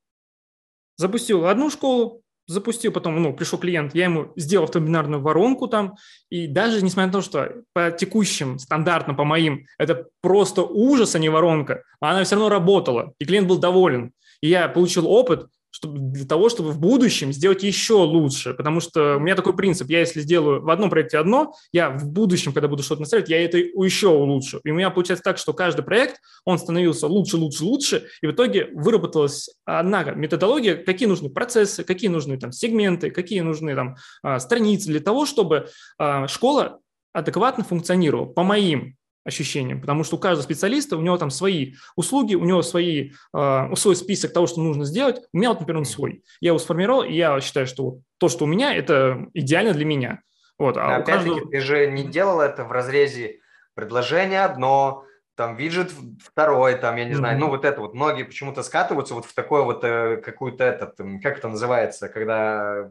запустил одну школу, запустил, потом, ну, пришел клиент, я ему сделал автобинарную воронку там, и даже несмотря на то, что по текущим стандартам, по моим, это просто ужас, а не воронка, она все равно работала, и клиент был доволен. И я получил опыт, чтобы, для того, чтобы в будущем сделать еще лучше. Потому что у меня такой принцип, я если сделаю в одном проекте одно, я в будущем, когда буду что-то настраивать, я это еще улучшу. И у меня получается так, что каждый проект, он становился лучше, лучше, лучше, и в итоге выработалась одна методология, какие нужны процессы, какие нужны там сегменты, какие нужны там а, страницы для того, чтобы а, школа адекватно функционировала, по моим ощущениям, потому что у каждого специалиста, у него там свои услуги, у него свои, э, свой список того, что нужно сделать. У меня вот, например, он свой. Я его сформировал, и я считаю, что вот то, что у меня, это идеально для меня. Вот, а Опять-таки, каждого... ты же не делал это в разрезе предложение одно, там виджет второй, там, я не mm-hmm. знаю, ну вот это вот, многие почему-то скатываются вот в такое вот э, какую-то этот, как это называется, когда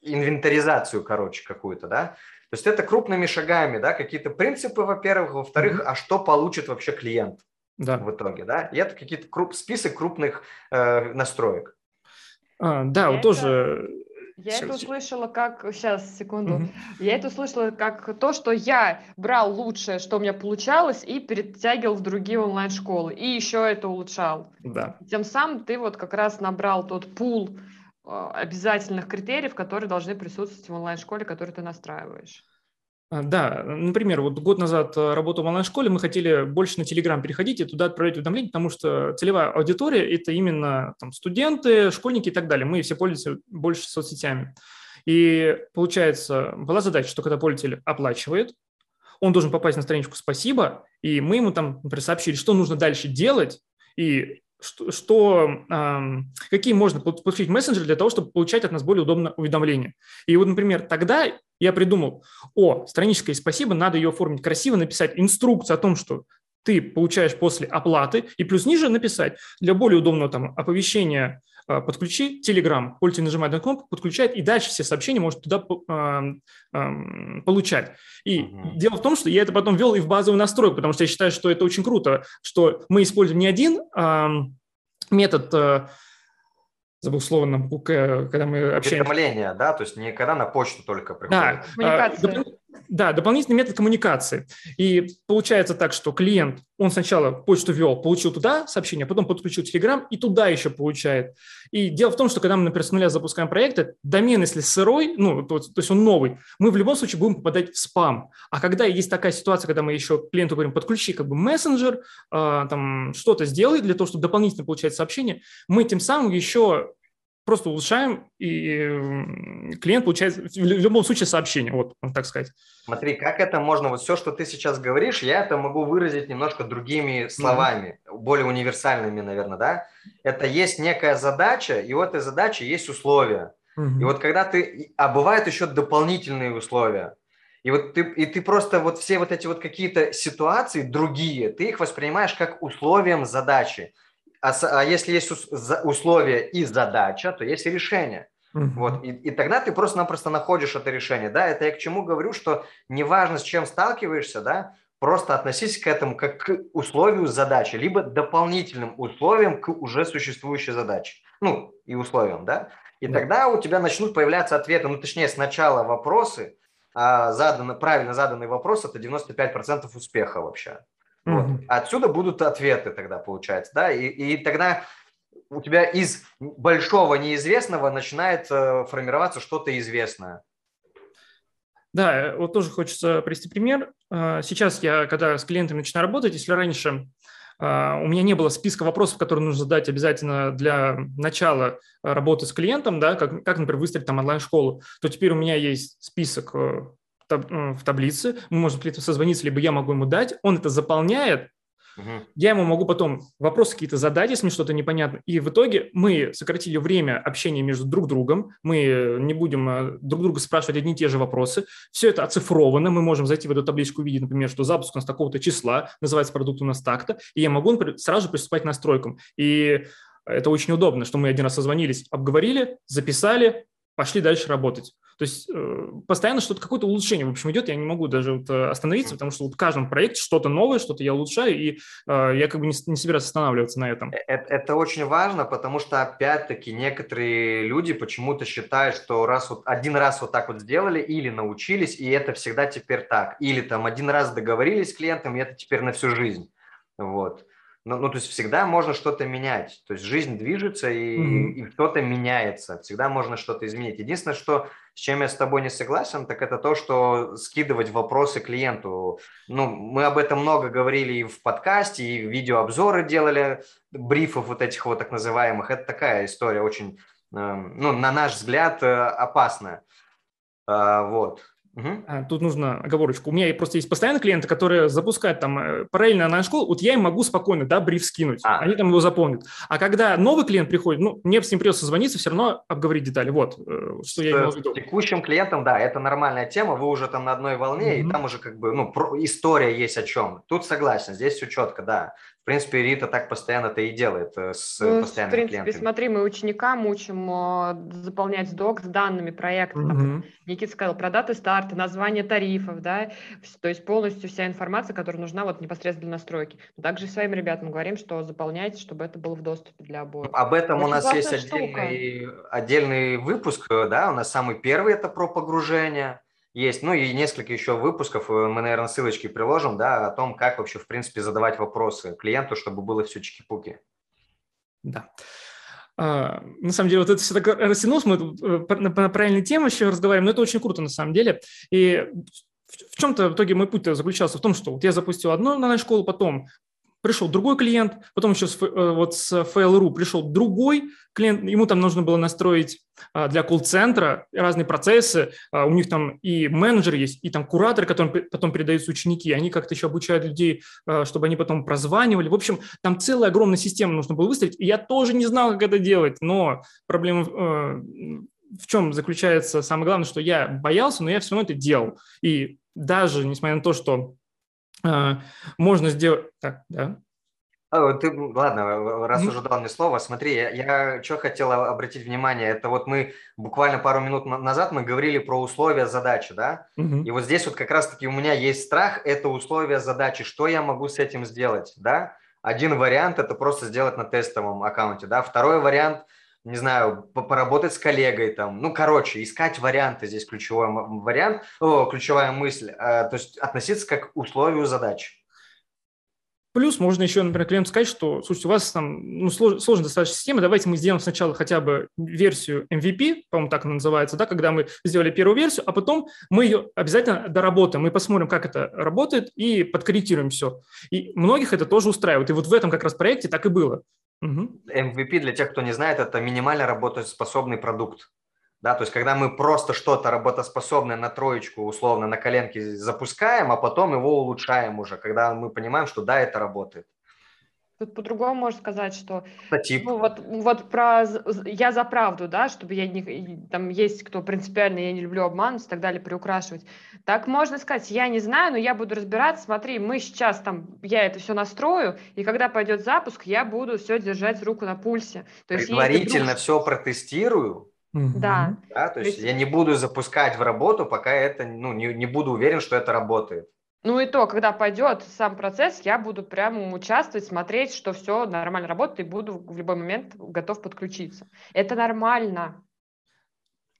инвентаризацию, короче, какую-то, да, то есть это крупными шагами, да, какие-то принципы, во-первых, во-вторых, mm-hmm. а что получит вообще клиент да. в итоге, да? И это какие-то круп, список крупных э, настроек. А, да, вот тоже. Я это услышала как сейчас секунду. Угу. Я это услышала как то, что я брал лучшее, что у меня получалось, и перетягивал в другие онлайн-школы, и еще это улучшал. Да. Тем самым ты вот как раз набрал тот пул обязательных критериев, которые должны присутствовать в онлайн-школе, которую ты настраиваешь. А, да, например, вот год назад э, работал в онлайн-школе, мы хотели больше на Телеграм переходить и туда отправлять уведомления, потому что целевая аудитория – это именно там, студенты, школьники и так далее. Мы все пользуемся больше соцсетями. И получается, была задача, что когда пользователь оплачивает, он должен попасть на страничку «Спасибо», и мы ему там, например, сообщили, что нужно дальше делать, и что, что какие можно подключить мессенджеры для того, чтобы получать от нас более удобно уведомления. И вот, например, тогда я придумал, о, страничка и спасибо, надо ее оформить красиво, написать инструкцию о том, что ты получаешь после оплаты, и плюс ниже написать для более удобного там оповещения подключи Telegram. Пользователь нажимает на кнопку, подключает, и дальше все сообщения может туда получать. И uh-huh. дело в том, что я это потом ввел и в базовую настройку, потому что я считаю, что это очень круто, что мы используем не один метод э, забыл слово на букве, когда мы общаемся. Уведомление, да, то есть не когда на почту только приходит. Да, коммуникация. Да, дополнительный метод коммуникации. И получается так, что клиент, он сначала почту ввел, получил туда сообщение, потом подключил Telegram и туда еще получает. И дело в том, что когда мы, например, с нуля запускаем проекты, домен, если сырой, ну, то, то есть он новый, мы в любом случае будем попадать в спам. А когда есть такая ситуация, когда мы еще клиенту говорим, подключи как бы мессенджер, э, там что-то сделай для того, чтобы дополнительно получать сообщение, мы тем самым еще просто улучшаем, и клиент получает в любом случае сообщение, вот, так сказать. Смотри, как это можно, вот все, что ты сейчас говоришь, я это могу выразить немножко другими словами, mm-hmm. более универсальными, наверное, да? Это есть некая задача, и у этой задачи есть условия. Mm-hmm. И вот когда ты, а бывают еще дополнительные условия, и вот ты, и ты просто вот все вот эти вот какие-то ситуации другие, ты их воспринимаешь как условием задачи а, а если есть условия и задача, то есть и решение. Uh-huh. Вот, и, и тогда ты просто-напросто находишь это решение, да, это я к чему говорю, что неважно, с чем сталкиваешься, да, просто относись к этому как к условию задачи, либо дополнительным условиям к уже существующей задаче, ну, и условиям, да, и да. тогда у тебя начнут появляться ответы, ну, точнее, сначала вопросы, а заданный, правильно заданный вопрос – это 95% успеха вообще. Вот. Отсюда будут ответы тогда, получается, да, и, и тогда у тебя из большого неизвестного начинает э, формироваться что-то известное. Да, вот тоже хочется привести пример. А, сейчас я, когда с клиентами начинаю работать, если раньше у меня не было списка вопросов, которые нужно задать обязательно для начала работы с клиентом, да, как, как например, выстроить там онлайн-школу, то теперь у меня есть список в таблице, мы можем клиенту созвониться, либо я могу ему дать, он это заполняет, Угу. Я ему могу потом вопросы какие-то задать, если мне что-то непонятно. И в итоге мы сократили время общения между друг другом. Мы не будем э, друг друга спрашивать одни и те же вопросы. Все это оцифровано. Мы можем зайти в эту табличку, увидеть, например, что запуск у нас такого-то числа, называется продукт у нас так-то. И я могу например, сразу приступать к настройкам. И это очень удобно, что мы один раз созвонились, обговорили, записали, пошли дальше работать. То есть э, постоянно что-то, какое-то улучшение, в общем, идет. Я не могу даже вот э, остановиться, потому что вот в каждом проекте что-то новое, что-то я улучшаю, и э, я как бы не, не собираюсь останавливаться на этом. Это, это очень важно, потому что, опять-таки, некоторые люди почему-то считают, что раз вот один раз вот так вот сделали или научились, и это всегда теперь так. Или там один раз договорились с клиентом, и это теперь на всю жизнь. Вот. Ну, ну, то есть всегда можно что-то менять. То есть жизнь движется и, mm-hmm. и что-то меняется. Всегда можно что-то изменить. Единственное, что с чем я с тобой не согласен, так это то, что скидывать вопросы клиенту. Ну, мы об этом много говорили и в подкасте, и видеообзоры делали, брифов вот этих вот так называемых. Это такая история очень, эм, ну, на наш взгляд, э, опасная. А, вот. Угу. Тут нужно оговорочку. У меня просто есть постоянные клиенты, которые запускают там э, параллельно онлайн-школу, вот я им могу спокойно, да, бриф скинуть, а. они там его заполнят. А когда новый клиент приходит, ну, мне с ним придется звониться, все равно обговорить детали. Вот, э, что я имел в виду. Текущим клиентам, да, это нормальная тема, вы уже там на одной волне, угу. и там уже как бы, ну, история есть о чем. Тут согласен, здесь все четко, да принципе, Рита так постоянно-то и делает э, с ну, постоянными в принципе, клиентами. смотри, мы ученикам учим э, заполнять док с данными проекта. Угу. Никита сказал про даты старта, название тарифов, да, то есть полностью вся информация, которая нужна вот непосредственно для настройки. Также своим ребятам говорим, что заполняйте, чтобы это было в доступе для обоих. Об этом Очень у нас есть отдельный, отдельный выпуск, э, да, у нас самый первый это про погружение, есть, ну и несколько еще выпусков, э, мы, наверное, ссылочки приложим, да, о том, как вообще, в принципе, задавать вопросы клиенту, чтобы было все чики-пуки. Да. А, на самом деле, вот это все так растянулось, мы э, на правильной теме еще разговариваем, но это очень круто на самом деле. И в чем-то в итоге мой путь заключался в том, что вот я запустил одну онлайн-школу, потом пришел другой клиент, потом еще с, э, вот с Fail.ru пришел другой клиент, ему там нужно было настроить а, для колл-центра разные процессы, а, у них там и менеджер есть, и там куратор, которым потом передаются ученики, они как-то еще обучают людей, а, чтобы они потом прозванивали. В общем, там целая огромная система нужно было выстроить, и я тоже не знал, как это делать, но проблема э, в чем заключается самое главное, что я боялся, но я все равно это делал. И даже несмотря на то, что можно сделать... Так, да. Ты, ладно, раз уже дал мне слово, смотри, я, я что хотел обратить внимание, это вот мы буквально пару минут назад мы говорили про условия задачи, да, угу. и вот здесь вот как раз-таки у меня есть страх, это условия задачи, что я могу с этим сделать, да, один вариант – это просто сделать на тестовом аккаунте, да, второй вариант – не знаю, поработать с коллегой там, ну, короче, искать варианты, здесь ключевой вариант, о, ключевая мысль, то есть относиться как к условию задачи. Плюс можно еще, например, клиенту сказать, что, слушайте, у вас там ну, слож, сложная достаточно система, давайте мы сделаем сначала хотя бы версию MVP, по-моему, так она называется, да, когда мы сделали первую версию, а потом мы ее обязательно доработаем, мы посмотрим, как это работает, и подкорректируем все. И многих это тоже устраивает. И вот в этом как раз проекте так и было. Угу. MVP, для тех, кто не знает, это минимально работоспособный продукт. Да, то есть когда мы просто что-то работоспособное на троечку, условно, на коленке запускаем, а потом его улучшаем уже, когда мы понимаем, что да, это работает. Тут по-другому можно сказать, что ну, вот, вот про я за правду, да, чтобы я не там есть кто принципиально, я не люблю обманывать и так далее, приукрашивать. Так можно сказать, я не знаю, но я буду разбираться. Смотри, мы сейчас там я это все настрою, и когда пойдет запуск, я буду все держать руку на пульсе. То есть, Предварительно вдруг... все протестирую, да. да. То есть, есть я не буду запускать в работу, пока это, ну, не, не буду уверен, что это работает. Ну и то, когда пойдет сам процесс, я буду прямо участвовать, смотреть, что все нормально работает, и буду в любой момент готов подключиться. Это нормально.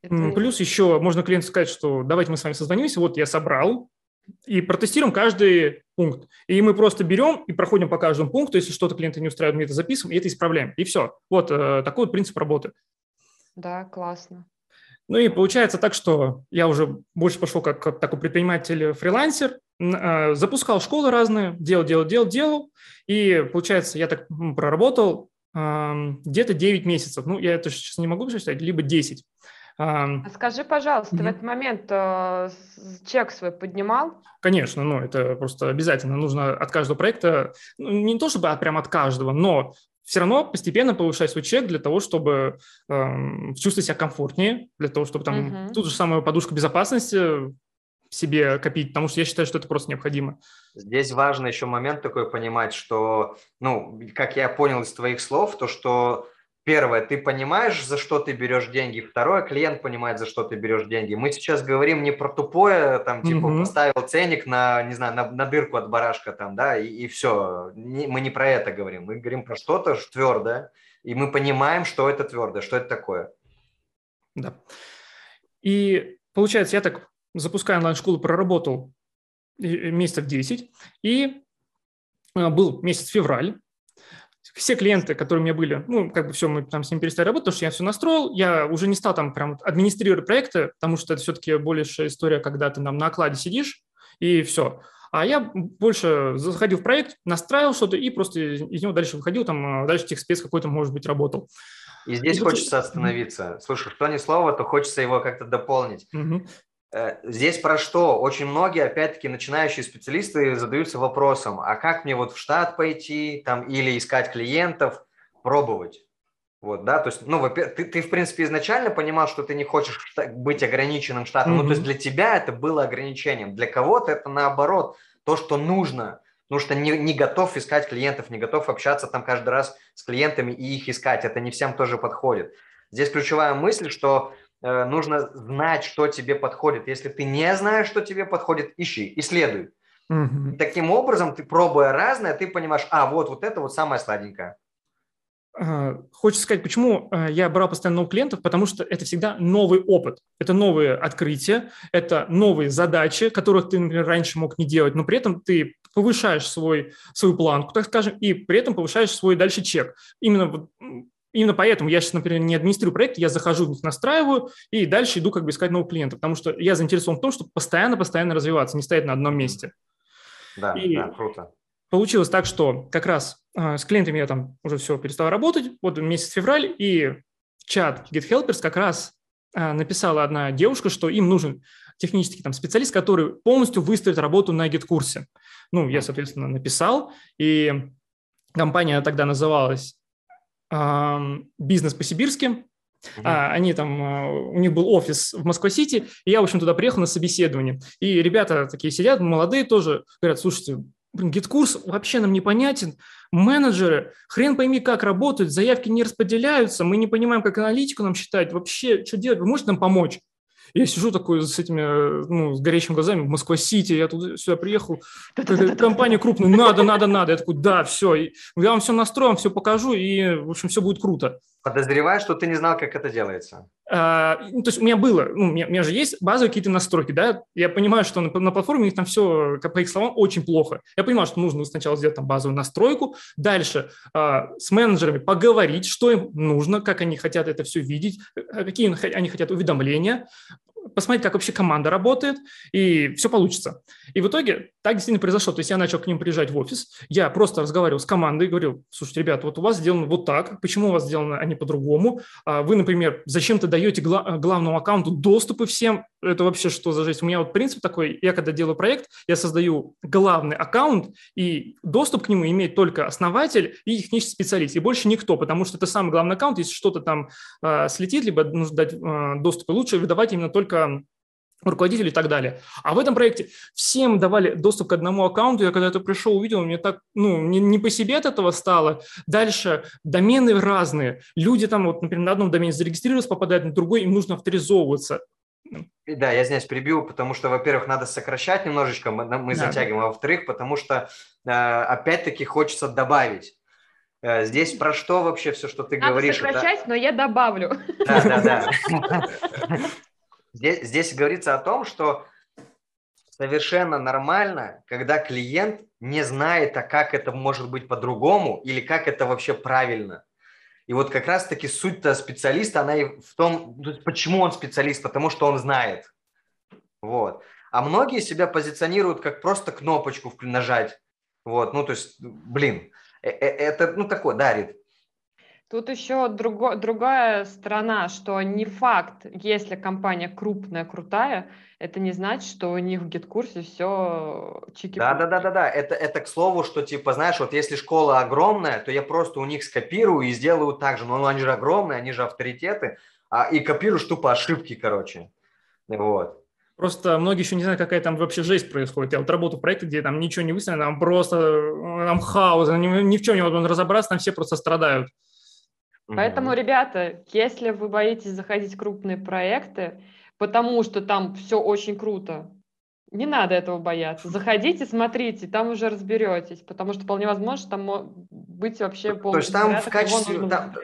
Это... Плюс еще можно клиенту сказать, что давайте мы с вами созвонимся, вот я собрал, и протестируем каждый пункт. И мы просто берем и проходим по каждому пункту, если что-то клиента не устраивает, мы это записываем и это исправляем. И все. Вот э, такой вот принцип работы. Да, классно. Ну и получается так, что я уже больше пошел как, как такой предприниматель-фрилансер, запускал школы разные, делал, делал, делал, делал, и получается я так проработал где-то 9 месяцев, ну я это сейчас не могу посчитать, либо 10. А скажи, пожалуйста, mm-hmm. в этот момент э, чек свой поднимал? Конечно, ну это просто обязательно. Нужно от каждого проекта, ну, не то чтобы прям от каждого, но все равно постепенно повышать свой чек для того, чтобы э, чувствовать себя комфортнее, для того, чтобы там uh-huh. ту же самую подушку безопасности себе копить, потому что я считаю, что это просто необходимо. Здесь важно еще момент такой понимать, что, ну, как я понял из твоих слов, то, что Первое, ты понимаешь, за что ты берешь деньги. Второе, клиент понимает, за что ты берешь деньги. Мы сейчас говорим не про тупое, там, типа, mm-hmm. поставил ценник на, не знаю, на, на дырку от барашка, там, да, и, и все. Не, мы не про это говорим. Мы говорим про что-то твердое, и мы понимаем, что это твердое, что это такое. Да. И получается, я так запуская онлайн-школу, проработал месяцев 10, и а, был месяц февраль, все клиенты, которые у меня были, ну, как бы все, мы там с ними перестали работать, потому что я все настроил, я уже не стал там прям администрировать проекты, потому что это все-таки большая история, когда ты там на окладе сидишь, и все. А я больше заходил в проект, настраивал что-то и просто из него дальше выходил, там а, дальше техспец какой-то, может быть, работал. И здесь и хочется остановиться. Слушай, что ни слова, то хочется его как-то дополнить. Угу. Э, здесь про что? Очень многие, опять-таки, начинающие специалисты задаются вопросом, а как мне вот в штат пойти там, или искать клиентов, пробовать? Вот, да, то есть, ну, ты, ты, в принципе, изначально понимал, что ты не хочешь быть ограниченным штатом, mm-hmm. ну, то есть для тебя это было ограничением, для кого-то это наоборот, то, что нужно, потому что не, не готов искать клиентов, не готов общаться там каждый раз с клиентами и их искать, это не всем тоже подходит. Здесь ключевая мысль, что нужно знать, что тебе подходит. Если ты не знаешь, что тебе подходит, ищи, исследуй. Угу. И таким образом, ты пробуя разное, ты понимаешь, а вот, вот это вот самое сладенькое. Хочется сказать, почему э, я брал постоянно новых клиентов, потому что это всегда новый опыт, это новые открытия, это новые задачи, которых ты, например, раньше мог не делать, но при этом ты повышаешь свой, свою планку, так скажем, и при этом повышаешь свой дальше чек. Именно Именно поэтому я сейчас, например, не администрирую проект, я захожу в них, настраиваю и дальше иду как бы искать новых клиентов, потому что я заинтересован в том, чтобы постоянно-постоянно развиваться, не стоять на одном месте. Да, и да, круто. Получилось так, что как раз э, с клиентами я там уже все перестал работать, вот месяц февраль, и в чат GitHelpers как раз э, написала одна девушка, что им нужен технический там специалист, который полностью выстроит работу на гид-курсе. Ну, я, соответственно, написал, и компания тогда называлась бизнес по-сибирски. Mm-hmm. А, они там, а, у них был офис в Москва-Сити, и я, в общем, туда приехал на собеседование. И ребята такие сидят, молодые тоже, говорят, слушайте, блин, GetCourse вообще нам непонятен, менеджеры, хрен пойми, как работают, заявки не распределяются, мы не понимаем, как аналитику нам считать, вообще, что делать, вы можете нам помочь? Я сижу такой с этими, ну, с горящими глазами в Москва-Сити, я тут сюда приехал, компания крупная, надо, надо, надо. Я такой, да, все, я вам все настрою, все покажу, и, в общем, все будет круто. Подозреваю, что ты не знал, как это делается. А, ну, то есть у меня было, ну, у меня, у меня же есть базовые какие-то настройки, да, я понимаю, что на, на платформе у них там все, по их словам, очень плохо. Я понимаю, что нужно сначала сделать там базовую настройку, дальше а, с менеджерами поговорить, что им нужно, как они хотят это все видеть, а какие они хотят уведомления, посмотреть, как вообще команда работает, и все получится. И в итоге так действительно произошло. То есть я начал к ним приезжать в офис, я просто разговаривал с командой говорил, слушайте, ребят, вот у вас сделано вот так, почему у вас сделано, а не по-другому? Вы, например, зачем-то даете гла- главному аккаунту доступы всем, это вообще что за жизнь? У меня вот принцип такой, я когда делаю проект, я создаю главный аккаунт, и доступ к нему имеет только основатель и технический специалист, и больше никто, потому что это самый главный аккаунт, если что-то там э, слетит, либо нужно дать э, доступ, и лучше выдавать именно только руководителей и так далее. А в этом проекте всем давали доступ к одному аккаунту. Я когда это пришел, увидел, мне так, ну, не, не по себе от этого стало. Дальше домены разные. Люди там, вот, например, на одном домене зарегистрировались, попадают на другой, им нужно авторизовываться. Да, я здесь прибью, потому что, во-первых, надо сокращать немножечко, мы, мы да. затягиваем, а во-вторых, потому что, э, опять-таки, хочется добавить. Э, здесь про что вообще все, что ты надо говоришь? сокращать, это... но я добавлю. Да, да, да. Здесь, здесь говорится о том, что совершенно нормально, когда клиент не знает, а как это может быть по-другому или как это вообще правильно. И вот как раз-таки суть-то специалиста, она и в том, почему он специалист, потому что он знает. Вот. А многие себя позиционируют как просто кнопочку нажать. Вот, ну то есть, блин, э, э, это, ну такое, дарит. Тут еще друго, другая сторона, что не факт, если компания крупная, крутая, это не значит, что у них в гид-курсе все чики Да, да, да, да, да. Это, это к слову, что типа, знаешь, вот если школа огромная, то я просто у них скопирую и сделаю так же. Но ну, они же огромные, они же авторитеты, а, и копирую тупо ошибки, короче. Вот. Просто многие еще не знают, какая там вообще жизнь происходит. Я вот работаю в проекте, где там ничего не выставлено, там просто там хаос, ни, ни в чем не могут разобраться, там все просто страдают. Поэтому, ребята, если вы боитесь заходить в крупные проекты, потому что там все очень круто, не надо этого бояться. Заходите, смотрите, там уже разберетесь, потому что вполне возможно, там быть вообще полностью. То есть там в качестве, там,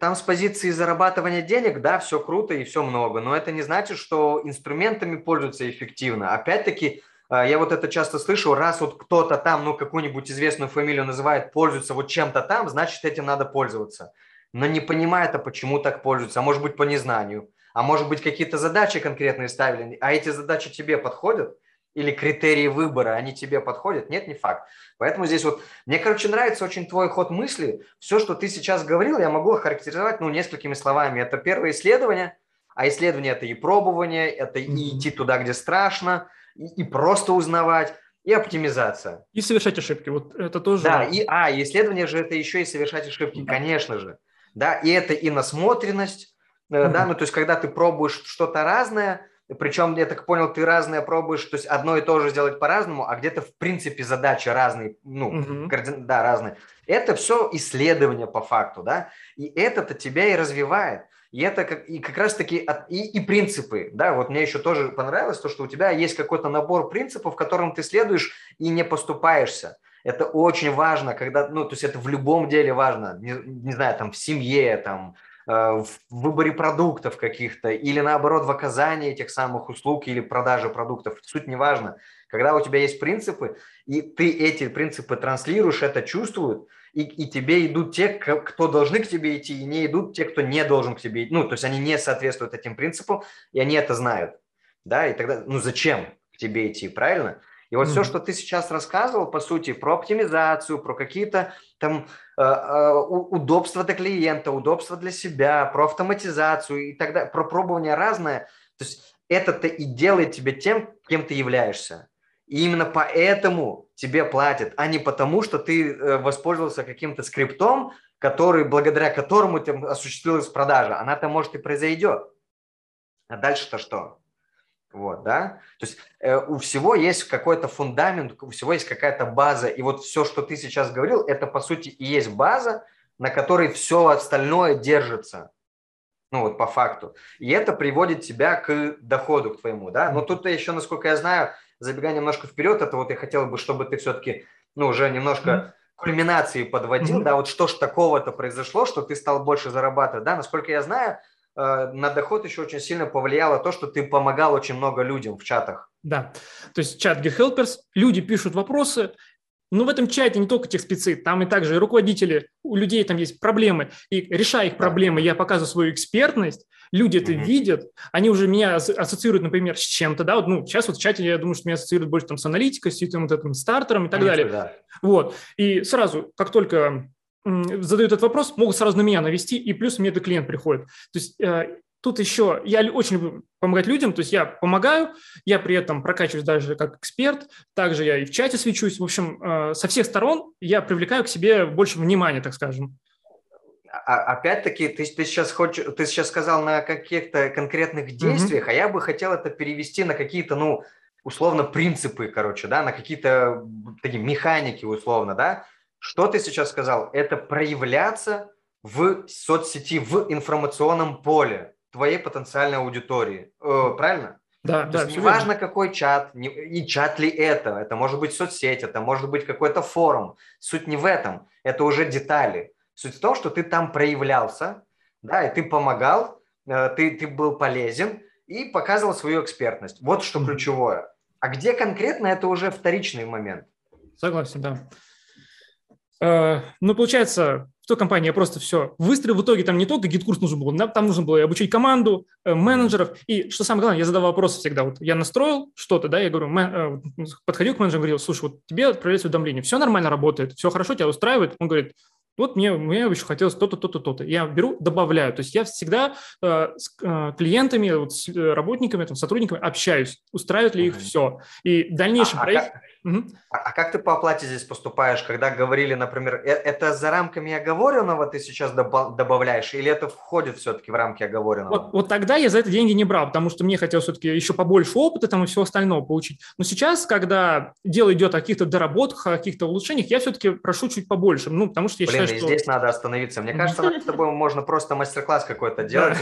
там с позиции зарабатывания денег, да, все круто и все много, но это не значит, что инструментами пользуются эффективно. Опять-таки, э, я вот это часто слышу, раз вот кто-то там, ну, какую-нибудь известную фамилию называет, пользуется вот чем-то там, значит, этим надо пользоваться но не понимает, а почему так пользуются, а может быть по незнанию, а может быть какие-то задачи конкретные ставили, а эти задачи тебе подходят, или критерии выбора, они тебе подходят? Нет, не факт. Поэтому здесь вот, мне, короче, нравится очень твой ход мысли. Все, что ты сейчас говорил, я могу охарактеризовать, ну, несколькими словами. Это первое исследование, а исследование – это и пробование, это и идти туда, где страшно, и, и просто узнавать, и оптимизация. И совершать ошибки, вот это тоже. Да, и, а, исследование же – это еще и совершать ошибки, да. конечно же да, и это и насмотренность, mm-hmm. да, ну, то есть, когда ты пробуешь что-то разное, причем, я так понял, ты разное пробуешь, то есть, одно и то же сделать по-разному, а где-то, в принципе, задачи разные, ну, mm-hmm. координ... да, разные. Это все исследование по факту, да, и это-то тебя и развивает. И это как, и как раз-таки и, и принципы, да, вот мне еще тоже понравилось то, что у тебя есть какой-то набор принципов, которым ты следуешь и не поступаешься. Это очень важно, когда, ну, то есть это в любом деле важно, не, не знаю, там, в семье, там, э, в выборе продуктов каких-то или наоборот в оказании этих самых услуг или продаже продуктов. Суть не важно. Когда у тебя есть принципы, и ты эти принципы транслируешь, это чувствуют, и, и тебе идут те, кто должны к тебе идти, и не идут те, кто не должен к тебе идти. Ну, то есть они не соответствуют этим принципам, и они это знают. Да, и тогда, ну, зачем к тебе идти, правильно? И вот mm-hmm. все, что ты сейчас рассказывал, по сути, про оптимизацию, про какие-то там э, э, удобства для клиента, удобства для себя, про автоматизацию и так далее, про пробование разное. То есть это-то и делает тебя тем, кем ты являешься. И именно поэтому тебе платят, а не потому, что ты э, воспользовался каким-то скриптом, который, благодаря которому ты осуществилась продажа. Она-то, может, и произойдет. А дальше-то что? Вот, да? То есть э, у всего есть какой-то фундамент, у всего есть какая-то база. И вот все, что ты сейчас говорил, это по сути и есть база, на которой все остальное держится. ну вот по факту. И это приводит тебя к доходу к твоему, да. Но тут еще, насколько я знаю, забегая немножко вперед, это вот я хотел бы, чтобы ты все-таки, ну, уже немножко mm-hmm. кульминации подводил, mm-hmm. да, вот что ж такого-то произошло, что ты стал больше зарабатывать, да. Насколько я знаю, на доход еще очень сильно повлияло то, что ты помогал очень много людям в чатах. Да, то есть чат GetHelpers, люди пишут вопросы, но в этом чате не только тех спецы, там и также и руководители, у людей там есть проблемы. И решая их проблемы, я показываю свою экспертность, люди это mm-hmm. видят, они уже меня ассоциируют, например, с чем-то, да, вот, ну, сейчас вот в чате я думаю, что меня ассоциируют больше там с аналитикой, с этим вот этим стартером и так Конечно, далее. Да. Вот, и сразу, как только задают этот вопрос, могут сразу на меня навести, и плюс мне этот клиент приходит. То есть э, Тут еще я очень люблю помогать людям, то есть я помогаю, я при этом прокачиваюсь даже как эксперт, также я и в чате свечусь. В общем, э, со всех сторон я привлекаю к себе больше внимания, так скажем. А, опять-таки, ты, ты, сейчас хочешь, ты сейчас сказал на каких-то конкретных действиях, mm-hmm. а я бы хотел это перевести на какие-то, ну, условно, принципы, короче, да, на какие-то такие механики, условно, да. Что ты сейчас сказал? Это проявляться в соцсети, в информационном поле твоей потенциальной аудитории. Э, правильно? Да, То да. Есть неважно, какой чат, не, и чат ли это, это может быть соцсеть, это может быть какой-то форум. Суть не в этом, это уже детали. Суть в том, что ты там проявлялся, да, и ты помогал, э, ты, ты был полезен и показывал свою экспертность. Вот что ключевое. А где конкретно, это уже вторичный момент. Согласен, да. Э, ну, получается, в той компании я просто все выстроил. В итоге там не только GetCourse нужен был, там нужно было обучить команду, э, менеджеров. И что самое главное, я задавал вопросы всегда. Вот я настроил что-то, да, я говорю, э, подходил к менеджеру, говорил, слушай, вот тебе отправляется уведомление, все нормально работает, все хорошо, тебя устраивает. Он говорит, вот мне, мне еще хотелось то-то, то-то, то-то. Я беру, добавляю. То есть я всегда э, с э, клиентами, вот, с работниками, там, сотрудниками общаюсь, устраивает ли их все. И дальнейший а, проект... А, угу. а, а как ты по оплате здесь поступаешь, когда говорили, например, э, это за рамками оговоренного ты сейчас добавляешь, или это входит все-таки в рамки оговоренного? Вот, вот тогда я за это деньги не брал, потому что мне хотелось все-таки еще побольше опыта там и всего остального получить. Но сейчас, когда дело идет о каких-то доработках, о каких-то улучшениях, я все-таки прошу чуть побольше, ну, потому что я Блин, считаю, что... здесь надо остановиться. Мне кажется, с тобой можно просто мастер-класс какой-то делать.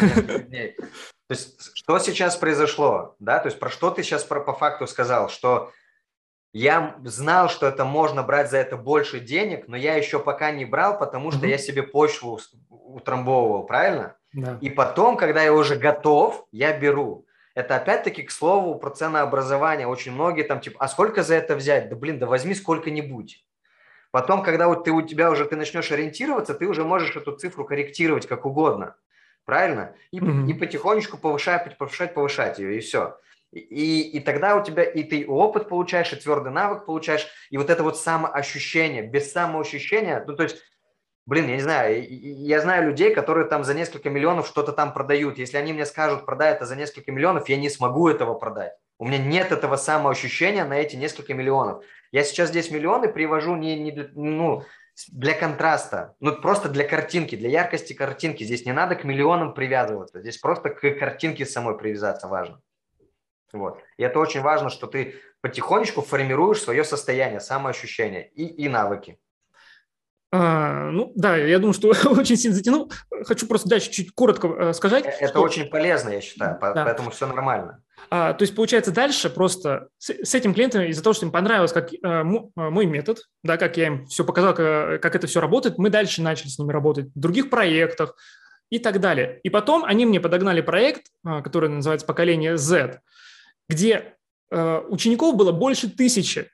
То есть, что сейчас произошло, да, то есть, про что ты сейчас по факту сказал, что я знал, что это можно брать за это больше денег, но я еще пока не брал, потому что я себе почву утрамбовывал, правильно? Да. И потом, когда я уже готов, я беру. Это опять-таки к слову про ценообразование. Очень многие там типа, а сколько за это взять? Да блин, да возьми сколько-нибудь. Потом, когда вот ты у тебя уже ты начнешь ориентироваться, ты уже можешь эту цифру корректировать как угодно, правильно? И, mm-hmm. и потихонечку повышать, повышать, повышать ее, и все. И, и тогда у тебя и ты опыт получаешь, и твердый навык получаешь, и вот это вот самоощущение, без самоощущения, ну то есть, блин, я не знаю, я знаю людей, которые там за несколько миллионов что-то там продают. Если они мне скажут, продай это за несколько миллионов, я не смогу этого продать. У меня нет этого самоощущения на эти несколько миллионов. Я сейчас здесь миллионы привожу не, не для, ну, для контраста, ну просто для картинки, для яркости картинки. Здесь не надо к миллионам привязываться, здесь просто к картинке самой привязаться важно. Вот. И это очень важно, что ты потихонечку формируешь свое состояние, самоощущение и, и навыки. А, ну да, я думаю, что очень сильно затянул. Хочу просто дальше чуть коротко э, сказать. Э, это что... очень полезно, я считаю, да. поэтому все нормально. А, то есть, получается, дальше просто с, с этим клиентом из-за того, что им понравилось как, а, мой метод, да, как я им все показал, как, как это все работает, мы дальше начали с ними работать в других проектах и так далее. И потом они мне подогнали проект, который называется «Поколение Z», где а, учеников было больше тысячи,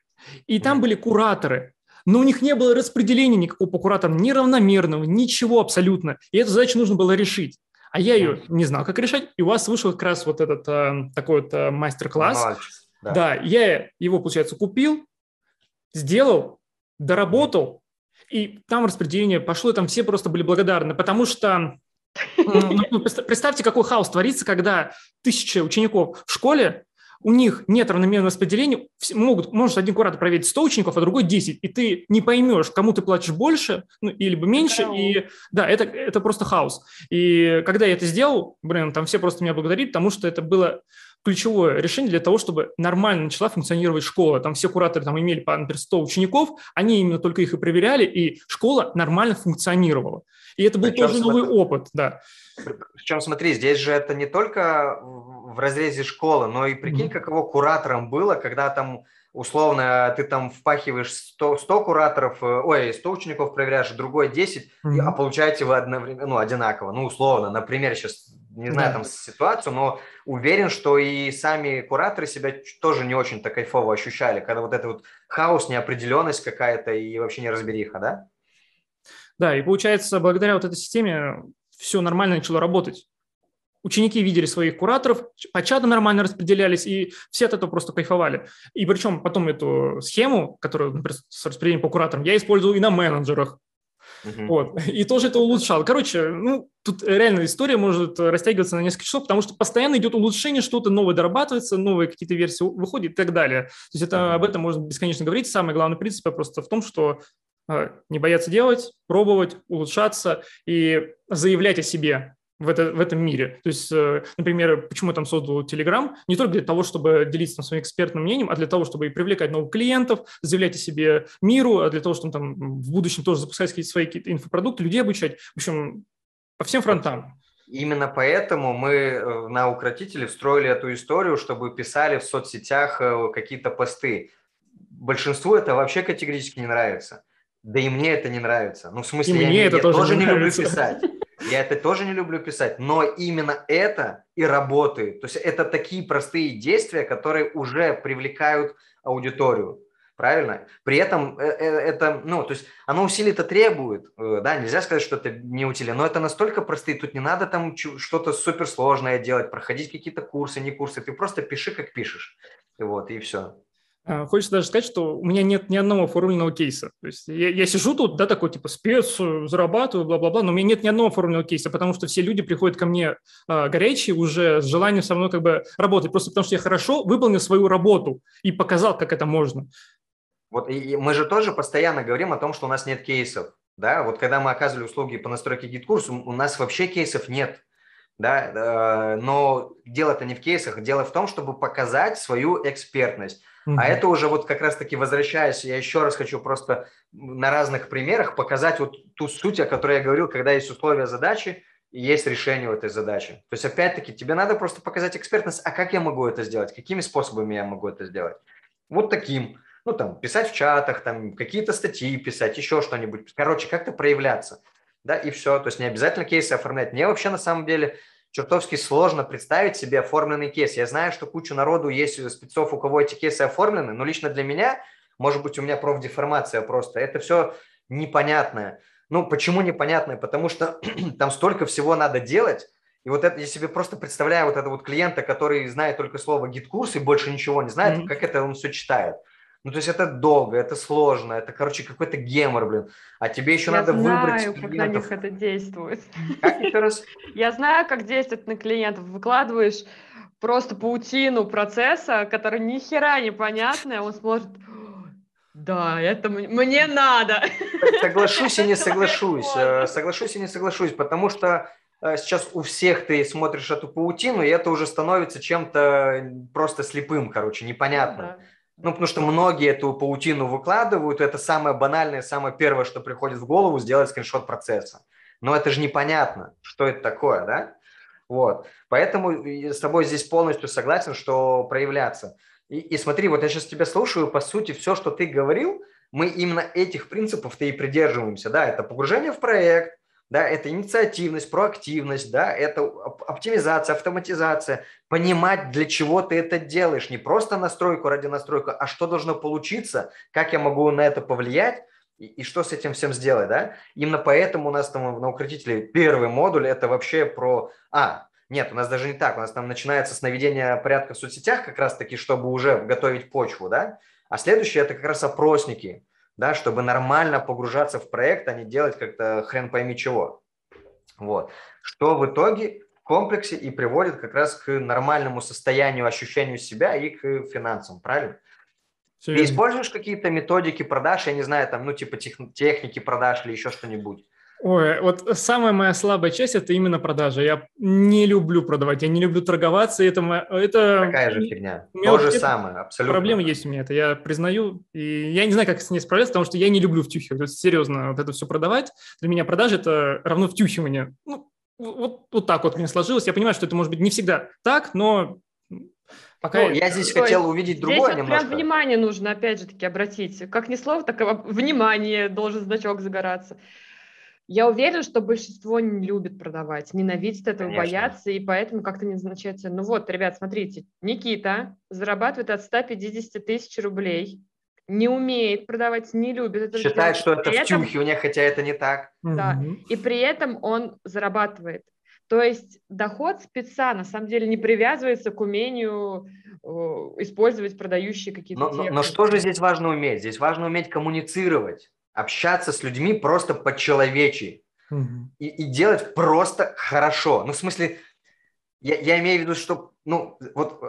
и там были кураторы, но у них не было распределения никакого по кураторам, неравномерного, ничего абсолютно. И эту задачу нужно было решить а я ее не знал, как решать, и у вас вышел как раз вот этот э, такой вот э, мастер-класс. Да. да, я его, получается, купил, сделал, доработал, и там распределение пошло, и там все просто были благодарны, потому что ну представьте, какой хаос творится, когда тысяча учеников в школе у них нет равномерного распределения, могут, может один куратор проверить 100 учеников, а другой 10, и ты не поймешь, кому ты платишь больше ну, или меньше, да. и да, это, это просто хаос. И когда я это сделал, блин, там все просто меня благодарили, потому что это было ключевое решение для того, чтобы нормально начала функционировать школа. Там все кураторы там имели по, например, 100 учеников, они именно только их и проверяли, и школа нормально функционировала. И это был Причем тоже новый опыт, да. Причем, смотри, здесь же это не только в разрезе школы, но и прикинь, mm-hmm. каково куратором было, когда там условно ты там впахиваешь 100, 100 кураторов, э, ой, 100 учеников проверяешь, другой 10, mm-hmm. а получаете вы одновременно, ну, одинаково, ну, условно, например, сейчас не знаю там ситуацию, но уверен, что и сами кураторы себя тоже не очень-то кайфово ощущали, когда вот это вот хаос, неопределенность какая-то и вообще неразбериха, да? Да, и получается, благодаря вот этой системе все нормально начало работать. Ученики видели своих кураторов, по чатам нормально распределялись, и все от этого просто кайфовали. И причем потом эту схему, которую, например, с распределением по кураторам, я использовал и на менеджерах. Uh-huh. Вот. И тоже это улучшал. Короче, ну, тут реально история может растягиваться на несколько часов, потому что постоянно идет улучшение, что-то новое дорабатывается, новые какие-то версии выходят и так далее. То есть это, об этом можно бесконечно говорить. Самый главный принцип просто в том, что не бояться делать, пробовать, улучшаться и заявлять о себе в, это, в этом мире. То есть, э, например, почему я там создал Telegram? Не только для того, чтобы делиться там, своим экспертным мнением, а для того, чтобы и привлекать новых клиентов, заявлять о себе миру, а для того, чтобы там в будущем тоже запускать какие-то свои какие-то инфопродукты, людей обучать. В общем, по всем фронтам. Именно поэтому мы э, на Укротителе встроили эту историю, чтобы писали в соцсетях э, какие-то посты. Большинству это вообще категорически не нравится. Да и мне это не нравится. Ну, в смысле, и я, мне не, это я тоже, тоже не, не люблю писать. Я это тоже не люблю писать, но именно это и работает. То есть это такие простые действия, которые уже привлекают аудиторию. Правильно? При этом э, э, это, ну, то есть оно усилий-то требует, э, да, нельзя сказать, что это не усилие, но это настолько простые, тут не надо там что-то суперсложное делать, проходить какие-то курсы, не курсы, ты просто пиши, как пишешь, вот, и все. А, хочется даже сказать, что у меня нет ни одного оформленного кейса. То есть я, я сижу тут, да, такой типа спец, зарабатываю, бла-бла-бла, но у меня нет ни одного оформленного кейса, потому что все люди приходят ко мне а, горячие уже с желанием со мной как бы работать, просто потому что я хорошо выполнил свою работу и показал, как это можно. Вот и мы же тоже постоянно говорим о том, что у нас нет кейсов. Да, вот когда мы оказывали услуги по настройке GetCourse а, у нас вообще кейсов нет. Да, э, но дело-то не в кейсах, дело в том, чтобы показать свою экспертность. А это уже вот как раз-таки возвращаясь, я еще раз хочу просто на разных примерах показать вот ту суть, о которой я говорил, когда есть условия задачи и есть решение у этой задачи. То есть опять-таки тебе надо просто показать экспертность, а как я могу это сделать, какими способами я могу это сделать. Вот таким. Ну, там, писать в чатах, там, какие-то статьи писать, еще что-нибудь. Короче, как-то проявляться. Да, и все. То есть не обязательно кейсы оформлять. Мне вообще на самом деле чертовски сложно представить себе оформленный кейс. Я знаю, что куча народу есть спецов, у кого эти кейсы оформлены, но лично для меня, может быть, у меня профдеформация просто, это все непонятное. Ну, почему непонятное? Потому что там столько всего надо делать, и вот это, я себе просто представляю вот этого вот клиента, который знает только слово GetCourse и больше ничего не знает, mm-hmm. как это он все читает. Ну, то есть это долго, это сложно, это, короче, какой-то гемор, блин. А тебе еще Я надо знаю, выбрать как клиентов. на них это действует. Как еще раз? Я знаю, как действует на клиентов. Выкладываешь просто паутину процесса, который ни хера непонятная, он сможет да, это мне надо. Соглашусь и не соглашусь. Э, соглашусь и не соглашусь, потому что э, сейчас у всех ты смотришь эту паутину, и это уже становится чем-то просто слепым, короче, непонятно. Ну, ну, потому что многие эту паутину выкладывают, это самое банальное, самое первое, что приходит в голову, сделать скриншот процесса. Но это же непонятно, что это такое, да? Вот. Поэтому с тобой здесь полностью согласен, что проявляться. И, и смотри, вот я сейчас тебя слушаю, по сути, все, что ты говорил, мы именно этих принципов-то и придерживаемся, да, это погружение в проект, да, это инициативность, проактивность, да, это оптимизация, автоматизация, понимать, для чего ты это делаешь, не просто настройку ради настройки, а что должно получиться, как я могу на это повлиять, и, и что с этим всем сделать, да? Именно поэтому у нас там на укротителе первый модуль – это вообще про… А, нет, у нас даже не так, у нас там начинается с наведения порядка в соцсетях как раз-таки, чтобы уже готовить почву, да? А следующее – это как раз опросники – да, чтобы нормально погружаться в проект, а не делать как-то хрен пойми чего. Вот. Что в итоге в комплексе и приводит как раз к нормальному состоянию, ощущению себя и к финансам, правильно? Все Ты используешь какие-то методики продаж, я не знаю, там, ну, типа тех, техники продаж или еще что-нибудь? Ой, вот самая моя слабая часть – это именно продажа. Я не люблю продавать, я не люблю торговаться. Это, это... Такая же фигня. То же самое, абсолютно. Проблемы есть у меня, это я признаю. И я не знаю, как с ней справляться, потому что я не люблю втюхивать. Есть, серьезно, вот это все продавать. Для меня продажа – это равно втюхивание. Ну, вот, вот так вот мне сложилось. Я понимаю, что это может быть не всегда так, но Пока ну, я здесь То хотел увидеть другое здесь немножко. прям внимание нужно, опять же таки, обратить. Как ни слово, так и внимание должен значок загораться. Я уверена, что большинство не любит продавать, ненавидит этого, Конечно. боятся, и поэтому как-то не назначается. Ну вот, ребят, смотрите, Никита зарабатывает от 150 тысяч рублей, не умеет продавать, не любит это Считает, что это при в этом... хотя это не так. Да, угу. и при этом он зарабатывает. То есть доход спеца на самом деле не привязывается к умению э, использовать продающие какие-то но, но, но что же здесь важно уметь? Здесь важно уметь коммуницировать, общаться с людьми просто по-человечи угу. и, и делать просто хорошо. Ну, в смысле, я, я имею в виду, что, ну, вот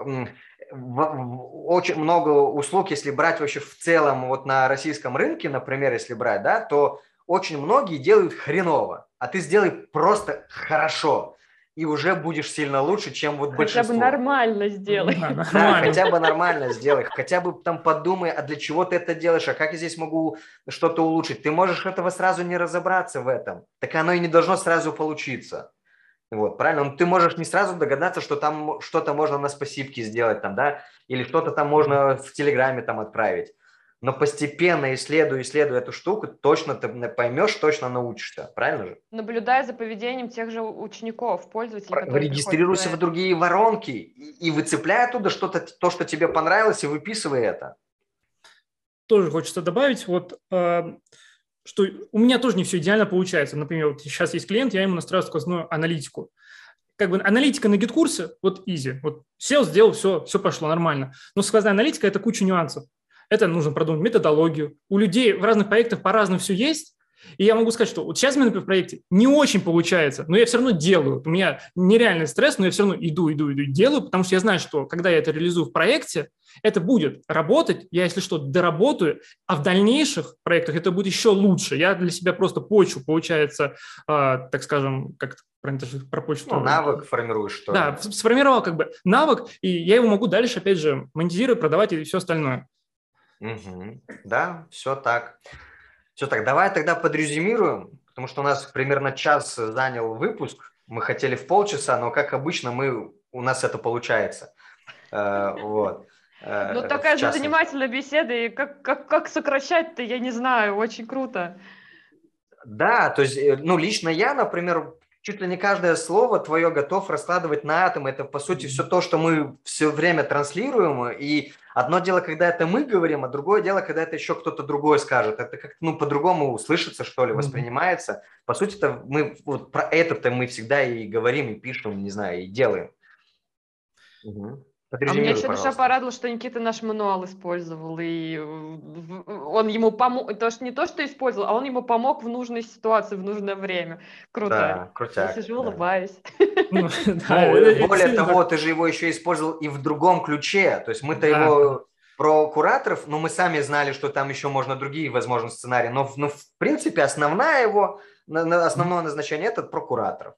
очень много услуг, если брать вообще в целом вот на российском рынке, например, если брать, да, то очень многие делают хреново, а ты сделай просто хорошо, и уже будешь сильно лучше, чем вот хотя большинство. Хотя бы нормально сделай. Да, хотя бы нормально сделай, хотя бы там подумай, а для чего ты это делаешь, а как я здесь могу что-то улучшить. Ты можешь этого сразу не разобраться в этом, так оно и не должно сразу получиться. Вот, правильно? Но ты можешь не сразу догадаться, что там что-то можно на спасибке сделать, там, да, или что-то там можно в Телеграме там отправить но постепенно исследуя, исследуя эту штуку, точно ты поймешь, точно научишься, правильно же? Наблюдая за поведением тех же учеников, пользователей. Регистрируйся в другие воронки и, и выцепляй оттуда что-то, то, что тебе понравилось, и выписывай это. Тоже хочется добавить, вот, э, что у меня тоже не все идеально получается. Например, вот сейчас есть клиент, я ему настраиваю сквозную аналитику как бы аналитика на гид-курсе, вот easy, вот сел, сделал, все, все пошло нормально. Но сквозная аналитика – это куча нюансов это нужно продумать методологию. У людей в разных проектах по-разному все есть, и я могу сказать, что вот сейчас у меня, например, в проекте не очень получается, но я все равно делаю. У меня нереальный стресс, но я все равно иду, иду, иду, делаю, потому что я знаю, что когда я это реализую в проекте, это будет работать, я, если что, доработаю, а в дальнейших проектах это будет еще лучше. Я для себя просто почву, получается, э, так скажем, как про почву. Ну, навык формируешь, что Да, сформировал как бы навык, и я его могу дальше, опять же, монетизировать, продавать и все остальное. Угу. Да, все так. Все так. Давай тогда подрезюмируем, потому что у нас примерно час занял выпуск. Мы хотели в полчаса, но как обычно мы у нас это получается. Э, вот. Э, ну, такая же занимательная беседа, и как, как, как сокращать-то, я не знаю, очень круто. Да, то есть, э, ну, лично я, например, чуть ли не каждое слово твое готов раскладывать на атомы. Это, по сути, все то, что мы все время транслируем. И одно дело, когда это мы говорим, а другое дело, когда это еще кто-то другой скажет. Это как ну, по-другому слышится, что ли, воспринимается. По сути, это мы вот про это-то мы всегда и говорим, и пишем, не знаю, и делаем. Угу. А мне еще душа порадовала, что Никита наш мануал использовал, и он ему помог, то, что не то, что использовал, а он ему помог в нужной ситуации, в нужное время. Круто. Да, крутяк. Я сижу, да. улыбаюсь. Ну, ну, более того, ты же его еще использовал и в другом ключе, то есть мы-то его про кураторов, но мы сами знали, что там еще можно другие, возможно, сценарии, но, но в принципе основная его, основное назначение – это про кураторов.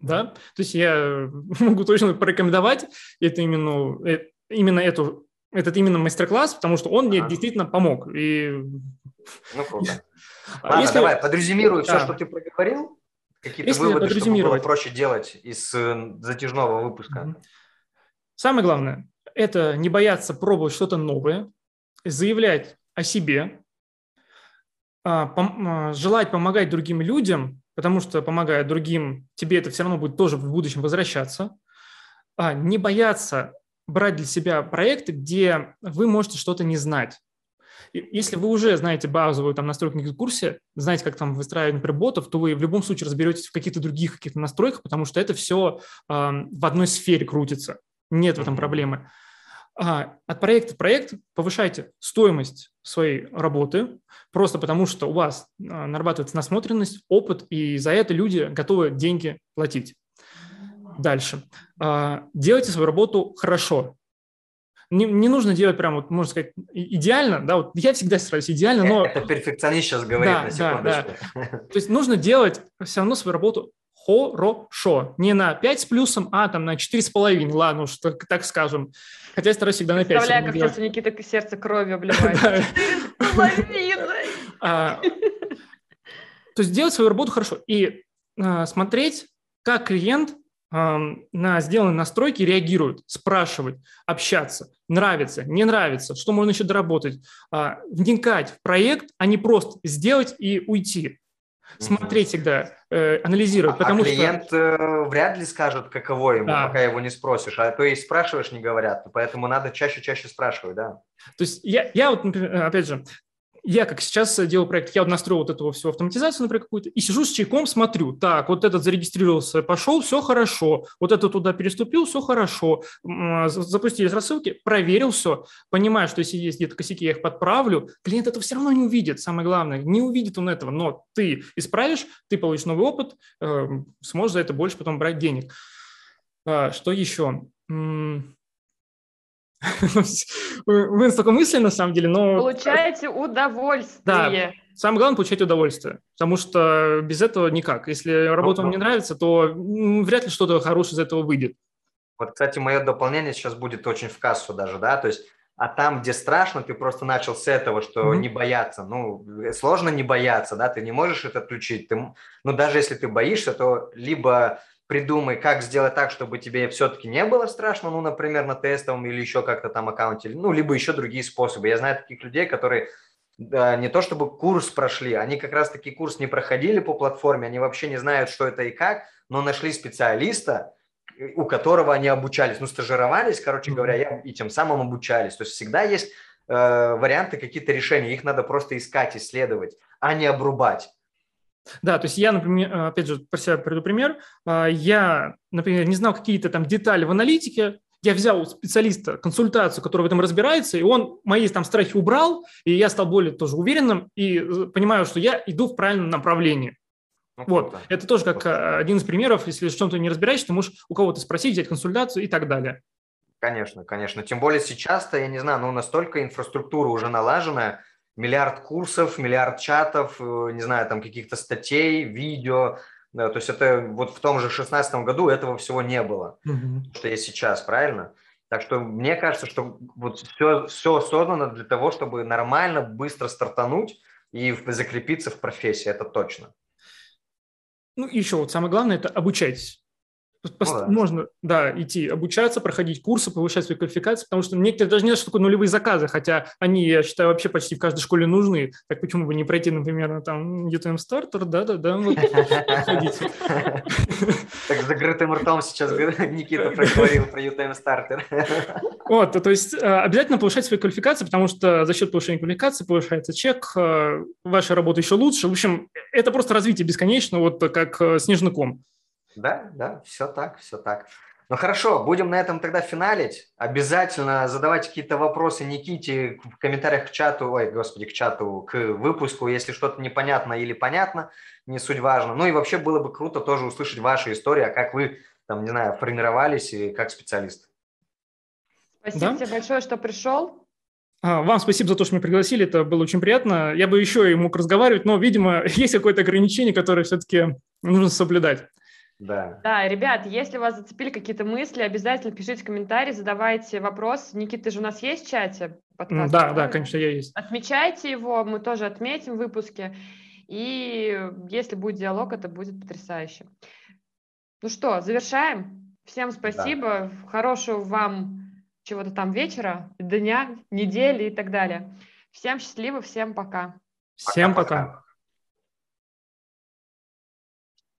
Да, то есть я могу точно порекомендовать это именно, э, именно эту, этот именно мастер-класс, потому что он мне действительно помог. И... Ну, круто. А Ладно, если... давай, подрезюмирую да. все, что ты проговорил. Какие-то если выводы, чтобы было проще делать из э, затяжного выпуска. Самое главное – это не бояться пробовать что-то новое, заявлять о себе, а, а, желать помогать другим людям потому что, помогая другим, тебе это все равно будет тоже в будущем возвращаться. А, не бояться брать для себя проекты, где вы можете что-то не знать. Если вы уже знаете базовую там, настройку на курсе, знаете, как там выстраивать, например, ботов, то вы в любом случае разберетесь в каких-то других каких-то настройках, потому что это все э, в одной сфере крутится. Нет в этом проблемы. От проекта к проекту повышайте стоимость своей работы, просто потому что у вас а, нарабатывается насмотренность, опыт, и за это люди готовы деньги платить. Дальше. А, делайте свою работу хорошо. Не, не нужно делать прям, вот, можно сказать, идеально, да, вот я всегда стараюсь идеально, но... Это перфекционист сейчас говорит, да, на секундочку. Да, да. То есть нужно делать все равно свою работу хорошо. Не на 5 с плюсом, а там на 4,5, ладно уж, так, так скажем. Хотя я стараюсь всегда на 5. Представляю, как сейчас у Никиты сердце кровью обливает. А, то есть делать свою работу хорошо и а, смотреть как клиент на сделанные настройки реагирует, спрашивать, общаться, нравится, не нравится, что можно еще доработать, а, вникать в проект, а не просто сделать и уйти. Смотреть всегда, э, анализировать. А потому а клиент что... Э, вряд ли скажет, каково ему, да. пока его не спросишь. А то и спрашиваешь, не говорят. Поэтому надо чаще-чаще спрашивать, да. То есть я, я вот, например, опять же, я как сейчас делаю проект, я вот настроил вот эту всю автоматизацию, например, какую-то, и сижу с чайком, смотрю, так, вот этот зарегистрировался, пошел, все хорошо, вот этот туда переступил, все хорошо, запустились рассылки, проверил все, понимаю, что если есть где-то косяки, я их подправлю, клиент это все равно не увидит, самое главное, не увидит он этого, но ты исправишь, ты получишь новый опыт, эм, сможешь за это больше потом брать денег. А, что еще? Вы инстакомыслие, на самом деле, но... Получаете удовольствие. Да, самое главное – получать удовольствие, потому что без этого никак. Если работа вам не нравится, то вряд ли что-то хорошее из этого выйдет. Вот, кстати, мое дополнение сейчас будет очень в кассу даже, да, то есть а там, где страшно, ты просто начал с этого, что mm-hmm. не бояться. Ну, сложно не бояться, да, ты не можешь это отключить. Ты, ну, даже если ты боишься, то либо придумай, как сделать так, чтобы тебе все-таки не было страшно, ну, например, на тестовом или еще как-то там аккаунте, ну, либо еще другие способы. Я знаю таких людей, которые да, не то чтобы курс прошли, они как раз-таки курс не проходили по платформе, они вообще не знают, что это и как, но нашли специалиста, у которого они обучались, ну, стажировались, короче говоря, и тем самым обучались. То есть всегда есть э, варианты, какие-то решения, их надо просто искать, исследовать, а не обрубать. Да, то есть я, например, э, опять же, про себя приведу пример. А, я, например, не знал какие-то там детали в аналитике, я взял специалиста, консультацию, который в этом разбирается, и он мои там страхи убрал, и я стал более тоже уверенным, и э, понимаю, что я иду в правильном направлении. Ну, вот, круто. это тоже как э, один из примеров, если в чем-то не разбираешься, ты можешь у кого-то спросить, взять консультацию и так далее. Конечно, конечно. Тем более сейчас-то, я не знаю, ну настолько инфраструктура уже налаженная, миллиард курсов, миллиард чатов, э, не знаю, там каких-то статей, видео. Да, то есть это вот в том же 2016 году этого всего не было, mm-hmm. что есть сейчас, правильно? Так что мне кажется, что вот все, все создано для того, чтобы нормально, быстро стартануть и закрепиться в профессии, это точно. Ну, еще вот самое главное – это обучайтесь. Ну, да. Можно, да, идти обучаться, проходить курсы, повышать свою квалификацию, потому что некоторые даже не знают, что такое нулевые заказы, хотя они, я считаю, вообще почти в каждой школе нужны. Так почему бы не пройти, например, там UTM стартер, да-да-да, вот, Так закрытым ртом сейчас Никита проговорил про UTM стартер. Вот, то есть э, обязательно повышать свою квалификацию, потому что за счет повышения квалификации повышается чек, э, ваша работа еще лучше. В общем, это просто развитие бесконечно, вот как э, снежный ком. Да, да, все так, все так. Ну хорошо, будем на этом тогда финалить. Обязательно задавайте какие-то вопросы Никите в комментариях к чату, ой, господи, к чату, к выпуску, если что-то непонятно или понятно, не суть важно. Ну и вообще было бы круто тоже услышать ваши истории, а как вы, там, не знаю, формировались и как специалист. Спасибо да? тебе большое, что пришел. А, вам спасибо за то, что меня пригласили, это было очень приятно. Я бы еще и мог разговаривать, но, видимо, есть какое-то ограничение, которое все-таки нужно соблюдать. Да. Да, ребят, если вас зацепили какие-то мысли, обязательно пишите комментарии, задавайте вопрос. Никита, ты же у нас есть в чате? Подкаст, да, да, конечно, я есть. Отмечайте его, мы тоже отметим в выпуске. И если будет диалог, это будет потрясающе. Ну что, завершаем. Всем спасибо. Да. Хорошего вам чего-то там вечера, дня, недели и так далее. Всем счастливо, всем пока. Всем пока. пока.